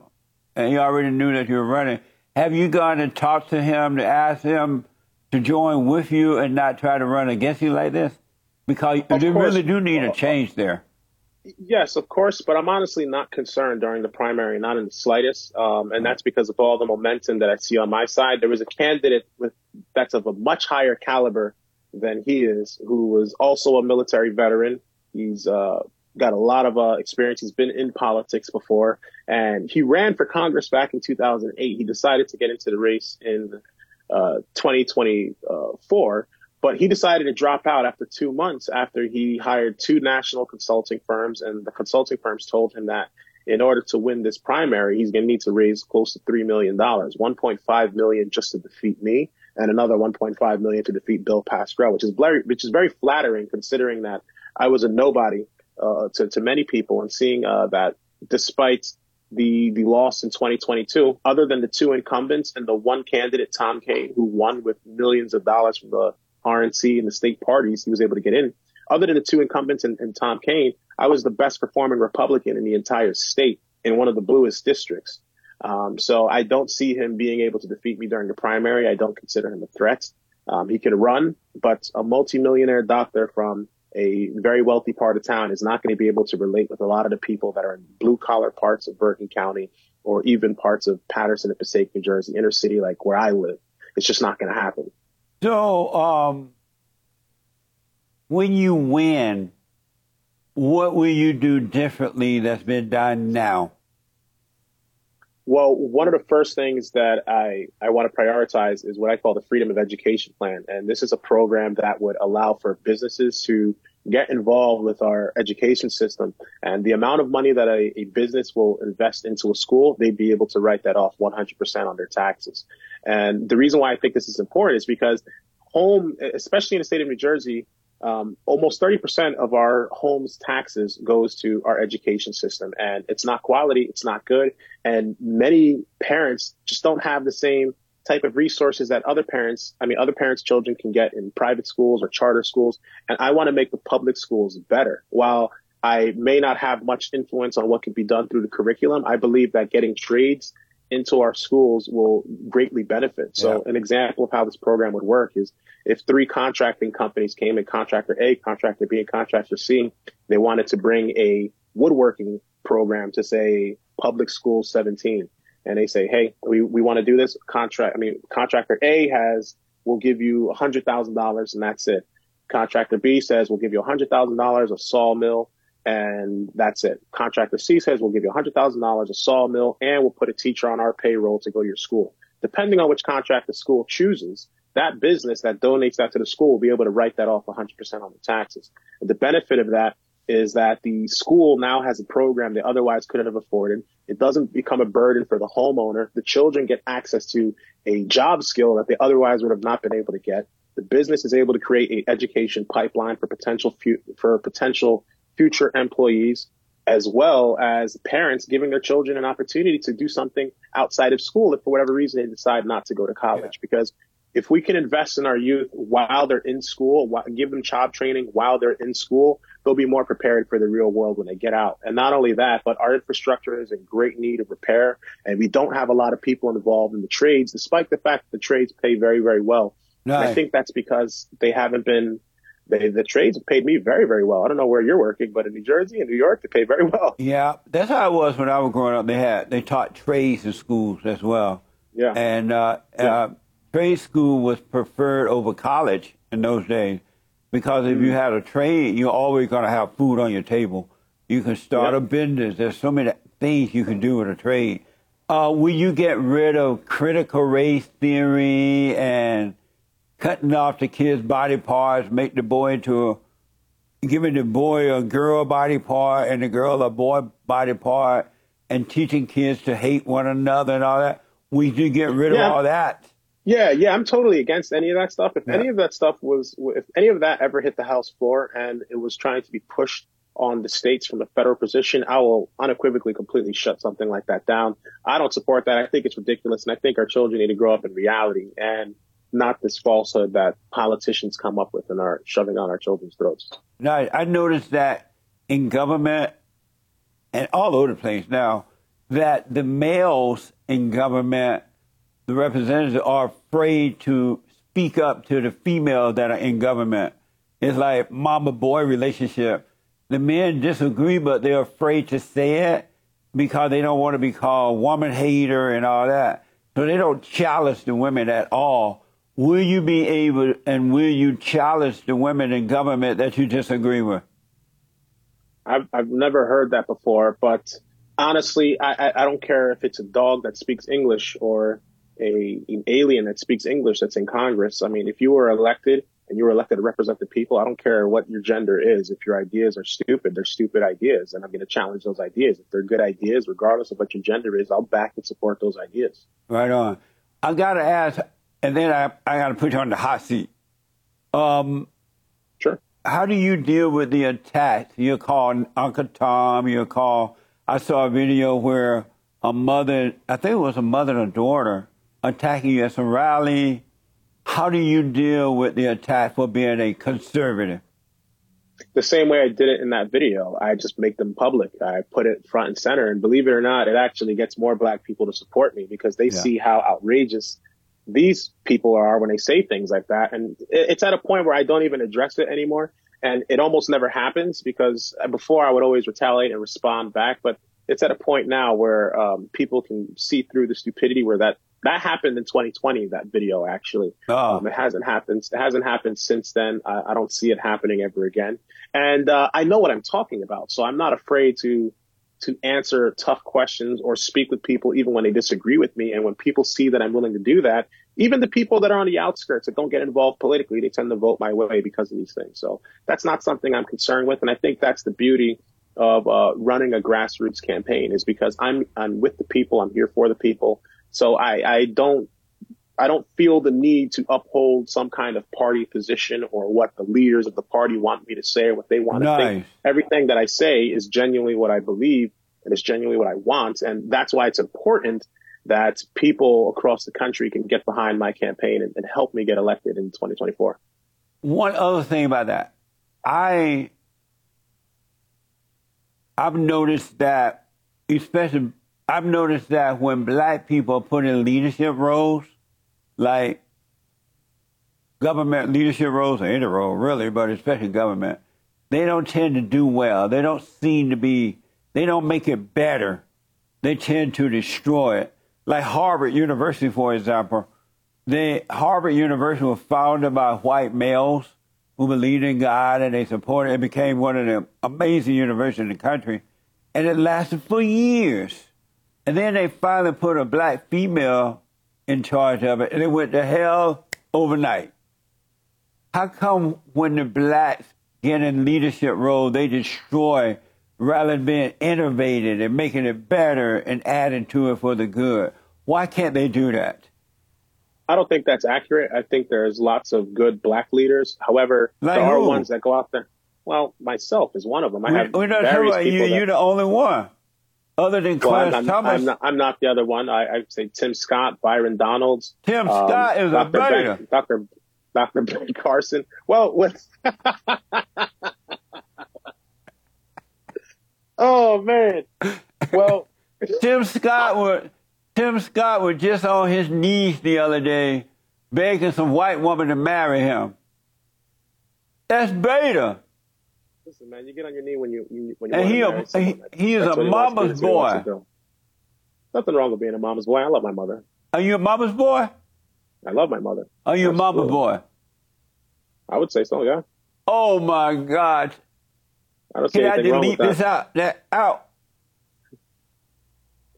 and he already knew that you were running. Have you gone and talked to him to ask him to join with you and not try to run against you like this? Because of course. really do need a change there. Yes, of course, but I'm honestly not concerned during the primary, not in the slightest, um, and that's because of all the momentum that I see on my side. There was a candidate with that's of a much higher caliber than he is, who was also a military veteran. He's uh, got a lot of uh, experience. He's been in politics before, and he ran for Congress back in 2008. He decided to get into the race in uh, 2024 but he decided to drop out after two months after he hired two national consulting firms. And the consulting firms told him that in order to win this primary, he's going to need to raise close to $3 million, 1.5 million just to defeat me and another 1.5 million to defeat Bill Pascrell, which is very, which is very flattering considering that I was a nobody, uh, to, to many people and seeing, uh, that despite the, the loss in 2022, other than the two incumbents and the one candidate, Tom Kean, who won with millions of dollars from the RNC and the state parties, he was able to get in. Other than the two incumbents and, and Tom Kean, I was the best performing Republican in the entire state in one of the bluest districts. Um, so I don't see him being able to defeat me during the primary. I don't consider him a threat. Um, he can run, but a multimillionaire doctor from a very wealthy part of town is not going to be able to relate with a lot of the people that are in blue collar parts of Bergen County or even parts of Paterson and Passaic, New Jersey, inner city, like where I live. It's just not going to happen. So, um, when you win, what will you do differently that's been done now? Well, one of the first things that I, I want to prioritize is what I call the Freedom of Education Plan. And this is a program that would allow for businesses to get involved with our education system. And the amount of money that a, a business will invest into a school, they'd be able to write that off 100% on their taxes. And the reason why I think this is important is because home, especially in the state of New Jersey, um, almost 30% of our home's taxes goes to our education system and it's not quality. It's not good. And many parents just don't have the same type of resources that other parents, I mean, other parents' children can get in private schools or charter schools. And I want to make the public schools better. While I may not have much influence on what can be done through the curriculum, I believe that getting trades into our schools will greatly benefit. So yeah. an example of how this program would work is if three contracting companies came in contractor A, contractor B, and contractor C, they wanted to bring a woodworking program to say public school 17 and they say, Hey, we, we want to do this contract. I mean, contractor A has, we'll give you a hundred thousand dollars and that's it. Contractor B says, we'll give you a hundred thousand dollars, a sawmill, and that's it. Contractor C says we'll give you $100,000 a sawmill and we'll put a teacher on our payroll to go to your school. Depending on which contract the school chooses, that business that donates that to the school will be able to write that off 100% on the taxes. And the benefit of that is that the school now has a program they otherwise couldn't have afforded. It doesn't become a burden for the homeowner. The children get access to a job skill that they otherwise would have not been able to get. The business is able to create an education pipeline for potential for potential future employees as well as parents giving their children an opportunity to do something outside of school if for whatever reason they decide not to go to college. Yeah. Because if we can invest in our youth while they're in school, give them job training while they're in school, they'll be more prepared for the real world when they get out. And not only that, but our infrastructure is in great need of repair and we don't have a lot of people involved in the trades, despite the fact that the trades pay very, very well. No. I think that's because they haven't been they, the trades paid me very, very well. I don't know where you're working, but in New Jersey and New York, they pay very well. Yeah, that's how it was when I was growing up. They had they taught trades in schools as well. Yeah, and uh, yeah. Uh, trade school was preferred over college in those days because if mm-hmm. you had a trade, you're always going to have food on your table. You can start a business. There's so many things you can do with a trade. Uh, will you get rid of critical race theory and cutting off the kid's body parts, make the boy into a, giving the boy a girl body part and the girl a boy body part, and teaching kids to hate one another and all that. We do get rid yeah. of all that. Yeah, yeah, I'm totally against any of that stuff. If yeah. any of that stuff was, if any of that ever hit the House floor and it was trying to be pushed on the states from the federal position, I will unequivocally completely shut something like that down. I don't support that. I think it's ridiculous. And I think our children need to grow up in reality. And not this falsehood that politicians come up with and are shoving on our children's throats. No, I noticed that in government and all over the place now that the males in government, the representatives, are afraid to speak up to the females that are in government. it's like mama boy relationship. The men disagree, but they're afraid to say it because they don't want to be called woman hater and all that. So they don't challenge the women at all. Will you be able and will you challenge the women in government that you disagree with? I've I've never heard that before, but honestly, I, I, don't care if it's a dog that speaks English or a an alien that speaks English that's in Congress. I mean, if you were elected and you were elected to represent the people, I don't care what your gender is. If your ideas are stupid, they're stupid ideas, and I'm going to challenge those ideas. If they're good ideas, regardless of what your gender is, I'll back and support those ideas. Right on. I've got to ask, and then I I got to put you on the hot seat. Um, Sure. how do you deal with the attack? You call Uncle Tom. You call. I saw a video where a mother, I think it was a mother and a daughter, attacking you at a rally. How do you deal with the attack for being a conservative? the same way I did it in that video. I just make them public. I put it front and center. And believe it or not, it actually gets more black people to support me because they Yeah. see how outrageous these people are when they say things like that. And it's at a point where I don't even address it anymore. And it almost never happens because before I would always retaliate and respond back. But it's at a point now where um, people can see through the stupidity where that that happened in 2020, that video actually. Oh. Um, it hasn't happened. It hasn't happened since then. I, I don't see it happening ever again. And uh, I know what I'm talking about, so I'm not afraid to to answer tough questions or speak with people even when they disagree with me. And when people see that I'm willing to do that, even the people that are on the outskirts that don't get involved politically, they tend to vote my way because of these things. So that's not something I'm concerned with. And I think that's the beauty of uh, running a grassroots campaign is because I'm I'm with the people. I'm here for the people. So I, I don't I don't feel the need to uphold some kind of party position or what the leaders of the party want me to say or what they want to Nice. think. Everything that I say is genuinely what I believe and it's genuinely what I want. And that's why it's important that people across the country can get behind my campaign and, and help me get elected in 2024. One other thing about that, I I've noticed that, especially I've noticed that when black people are put in leadership roles, like government leadership roles or any role really, but especially government, they don't tend to do well. They don't seem to be. They don't make it better. They tend to destroy it. Like Harvard University, for example, the Harvard University was founded by white males who believed in God and they supported it. It became one of the amazing universities in the country. And it lasted for years. And then they finally put a black female in charge of it and it went to hell overnight. How come when the blacks get in leadership role, they destroy rather than being innovative and making it better and adding to it for the good? Why can't they do that? I don't think that's accurate. I think there's lots of good black leaders. However, Like there are ones that go out there. Well, myself is one of them. I have we, we're not talking various about people you. that- You're the only one. Other than Clarence I'm, I'm, Thomas, I'm, not, I'm not the other one. I, I'd say Tim Scott, Byron Donalds. Tim um, Scott is a Dr. beta. Ben, Dr. Dr. Ben Carson. Well, with oh man. Well, Tim Scott was Tim Scott was just on his knees the other day, begging some white woman to marry him. That's beta, listen, man, you get on your knee when you you- when you and he a, he, he is that's a what he wants to do. mama's That's what he wants boy. Nothing wrong with being a mama's boy. I love my mother. Are you a mama's boy? I love my mother. Are you a mama's boy? I would say so. Yeah. Oh my God! I don't see Can I anything wrong delete with this that. out? That out.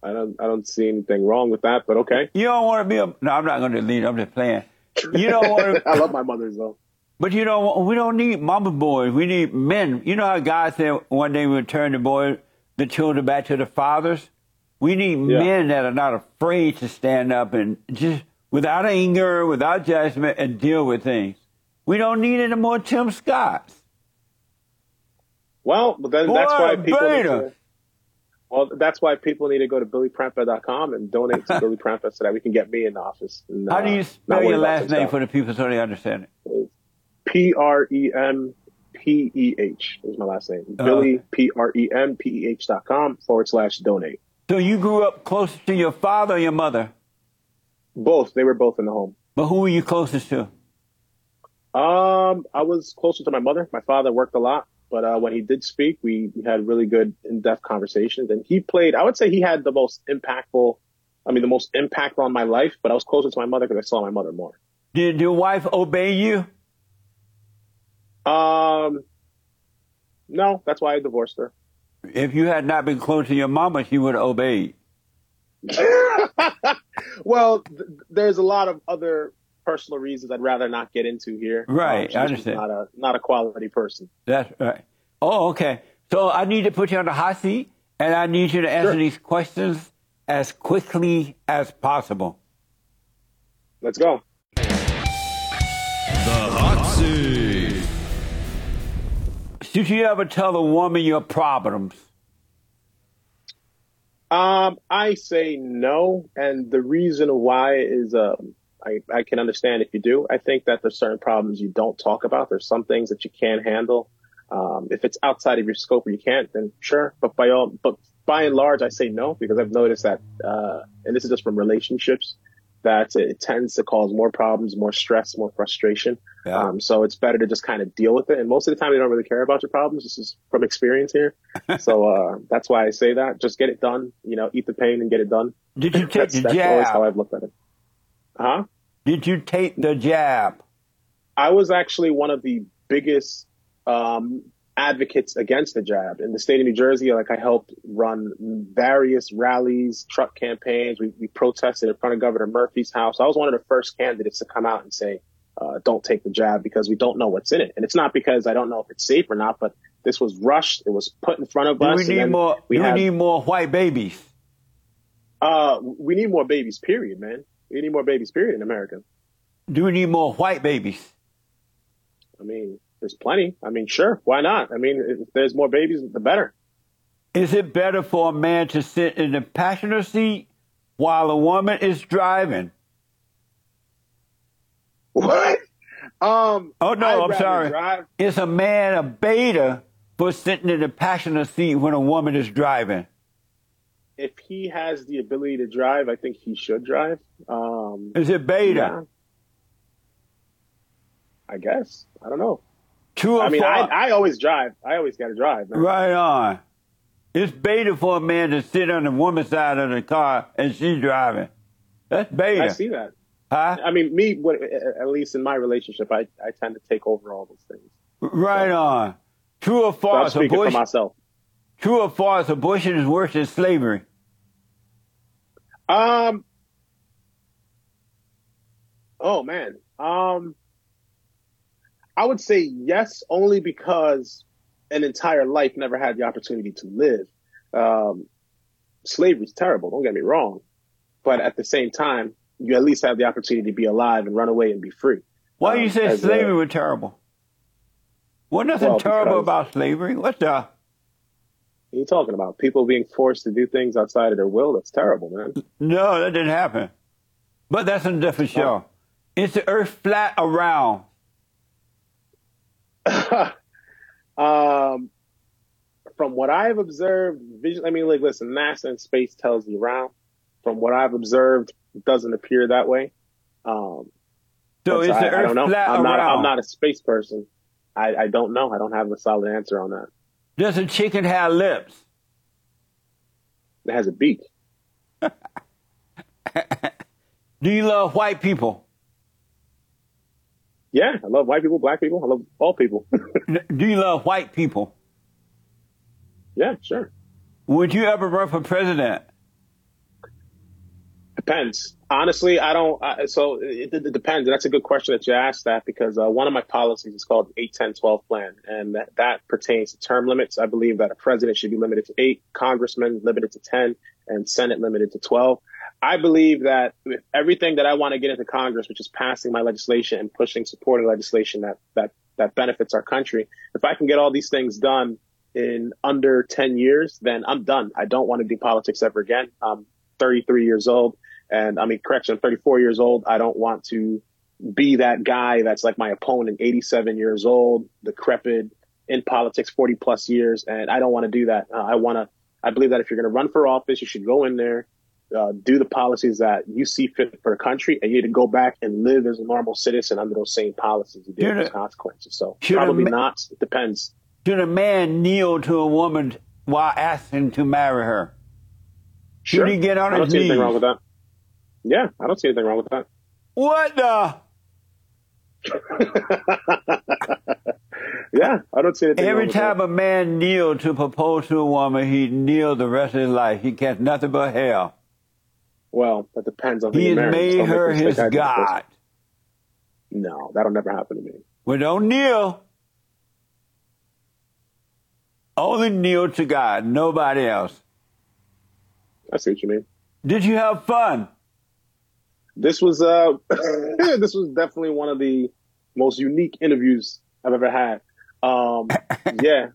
I don't. I don't see anything wrong with that. But okay. You don't want to be a. No, I'm not going to delete. it. I'm just playing. You don't want to. I love my mothers though. But you know, we don't need mama boys. We need men. You know how God said one day we would turn the boy, the children back to the fathers? We need Yeah. men that are not afraid to stand up and just without anger, without judgment, and deal with things. We don't need any more Tim Scotts. Well, then that's why people. Need to, well, that's why people need to go to BillyPrempeh.com and donate to Billy Prempeh so that we can get me in the office. And, How do uh, you spell worry your last name stuff. for the people so they understand it? P R E M P E H is my last name. Oh, Billy P R E M P E H dot com forward slash donate. So you grew up closest to your father or your mother? Both. They were both in the home. But who were you closest to? Uh, Um, I was closer to my mother. My father worked a lot, but uh, when he did speak, we, we had really good in-depth conversations. And he played. I would say he had the most impactful. I mean, the most impact on my life. But I was closer to my mother because I saw my mother more. Did your wife obey you? Um, no, that's why I divorced her. If you had not been close to your mama, she would have obeyed. well, th- there's a lot of other personal reasons I'd rather not get into here. Right, um, I understand. Not a not a quality person. That's right. Oh, okay. So I need to put you on the hot seat, and I need you to answer Sure. these questions as quickly as possible. Let's go. The hot seat. Should you ever tell a woman your problems? Um, I say no, and the reason why is um, I I can understand if you do. I think that there's certain problems you don't talk about. There's some things that you can't handle. Um, if it's outside of your scope or you can't, then sure. But by all, but by and large, I say no because I've noticed that, uh, and this is just from relationships, that it tends to cause more problems, more stress, more frustration. Yeah. Um, so it's better to just kind of deal with it. And most of the time, they don't really care about your problems. This is from experience here. so uh, that's why I say that. Just get it done. You know, eat the pain and get it done. Did you take That's, the that's always how jab? I've looked at it. Huh? Did you take the jab? I was actually one of the biggest um, advocates against the jab in the state of New Jersey. Like I helped run various rallies, truck campaigns. We, we protested in front of Governor Murphy's house. I was one of the first candidates to come out and say, uh, "Don't take the jab because we don't know what's in it." And it's not because I don't know if it's safe or not, but this was rushed. It was put in front of us. we need more? We have, we need more white babies? uh, we need more babies. Period, man. We need more babies. Period in America. Do we need more white babies? I mean, there's plenty. I mean, sure, why not? I mean, if there's more babies, the better. Is it better for a man to sit in the passenger seat while a woman is driving? What? Um. Oh, no, I'd I'm sorry. Drive. Is a man a beta for sitting in the passenger seat when a woman is driving? If he has the ability to drive, I think he should drive. Um. Is it beta? yeah. I guess. I don't know. True or I mean, I. I always drive. I always got to drive. Man. Right on. It's beta for a man to sit on the woman's side of the car and she's driving. That's beta. I see that. Huh? I mean, me. What, at least in my relationship, I, I tend to take over all those things. Right on. True or So I'm false? speaking for Abortion, myself. true or false? Abortion is worse than slavery. Um. Oh man. Um. I would say yes, only because an entire life never had the opportunity to live. Um, slavery is terrible. Don't get me wrong, but at the same time, you at least have the opportunity to be alive and run away and be free. Why Um, you say as a- slavery was terrible? What nothing Well, terrible about slavery? What the? What are you talking about? People being forced to do things outside of their will? That's terrible, man. No, that didn't happen. But that's a different show. Is the earth flat or round? um, from what I've observed, vision, I mean, like, listen, NASA and space tells you round. From what I've observed, it doesn't appear that way. Um, So is I, the I earth don't know. flat I'm or not. I'm not a space person. I, I don't know. I don't have a solid answer on that. Does a chicken have lips? It has a beak. Do you love white people? Yeah, I love white people, black people. I love all people. Do you love white people? yeah, sure. Would you ever run for president? Depends. Honestly, I don't. I, so it, it depends. That's a good question that you asked that because uh, one of my policies is called the 8 10 12 plan. And that, that pertains to term limits. I believe that a president should be limited to eight, congressmen limited to 10, and Senate limited to 12. I believe that with everything that I want to get into Congress, which is passing my legislation and pushing, supporting legislation that, that, that benefits our country, if I can get all these things done in under 10 years, then I'm done. I don't want to do politics ever again. I'm 33 years old. And I mean, correction, I'm 34 years old. I don't want to be that guy that's like my opponent, 87 years old, decrepit in politics, 40 plus years. And I don't want to do that. Uh, I want to, I believe that if you're going to run for office, you should go in there uh, do the policies that you see fit for the country, and you need to go back and live as a normal citizen under those same policies and deal with those consequences. So probably ma- not. It depends. Should a man kneel to a woman while asking to marry her? Should Sure. he get on I don't his see anything wrong with that. Yeah, I don't see anything wrong with that. What the? yeah, I don't see anything wrong Every time a man kneel to propose to a woman, he kneel the rest of his life. He gets nothing but hell. Well, that depends on who He has made her his think I did the first- God. No, that'll never happen to me. Well, don't kneel. Only kneel to God, nobody else. I see what you mean. Did you have fun? This was uh, this was definitely one of the most unique interviews I've ever had. Um, yeah,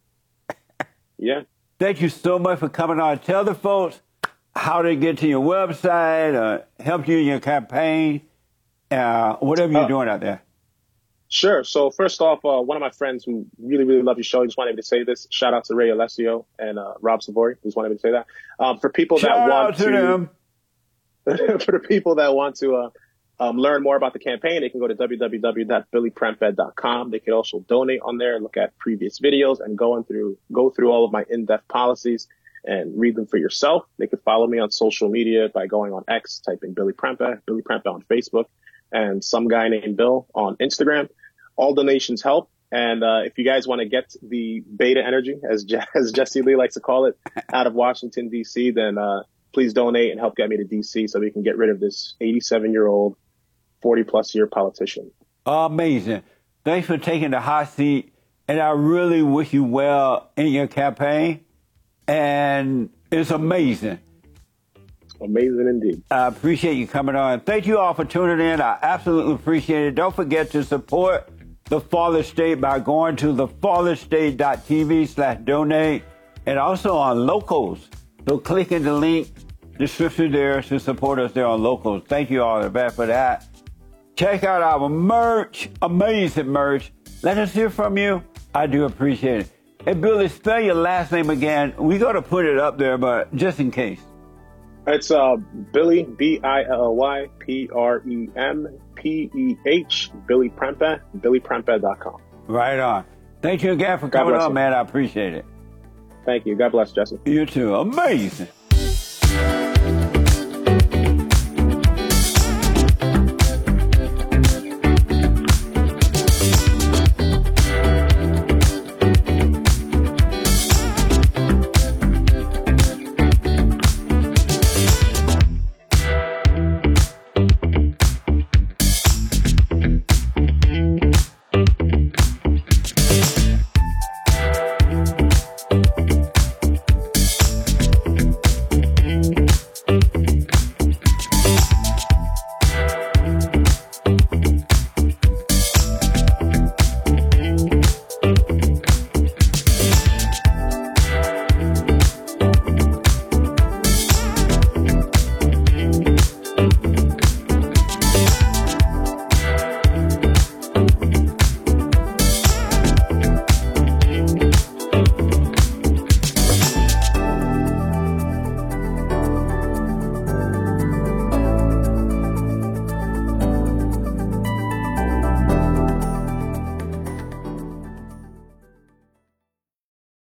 yeah. Thank you so much for coming on. Tell the folks how to get to your website, uh, help you in your campaign, uh, whatever you're Uh, doing out there. Sure. So first off, uh, one of my friends who really, really love your show, just wanted me to say this. Shout out to Ray Alessio and uh, Rob Savory. Just wanted me to say that. Um, for people that want to them. for the people that want to uh, um, learn more about the campaign, they can go to www.billyprempeh.com. They can also donate on there, look at previous videos, and go on through go through all of my in-depth policies and read them for yourself. They can follow me on social media by going on X, typing Billy Prempeh, Billy Prempeh on Facebook, and some guy named Bill on Instagram. All donations help. And uh, if you guys want to get the beta energy, as, Je- as Jesse Lee likes to call it, out of Washington, D.C., then uh, please donate and help get me to D.C. so we can get rid of this 87 year old, 40 plus year politician. Amazing. Thanks for taking the hot seat. And I really wish you well in your campaign. And it's amazing. Amazing indeed. I appreciate you coming on. Thank you all for tuning in. I absolutely appreciate it. Don't forget to support the Fallen State by going to thefallenstate.tv slash donate and also on locals. So click in the link, description there to support us there on locals. Thank you all in advance for that. Check out our merch, amazing merch. Let us hear from you. I do appreciate it. Hey, Billy, spell your last name again. We got to put it up there, but just in case. It's uh, Billy, B I L L Y P R E M P E H, Billy Prempeh, billyprempeh.com. Right on. Thank you again for God coming on, you. man. I appreciate it. Thank you. God bless, Jesse. You too. Amazing.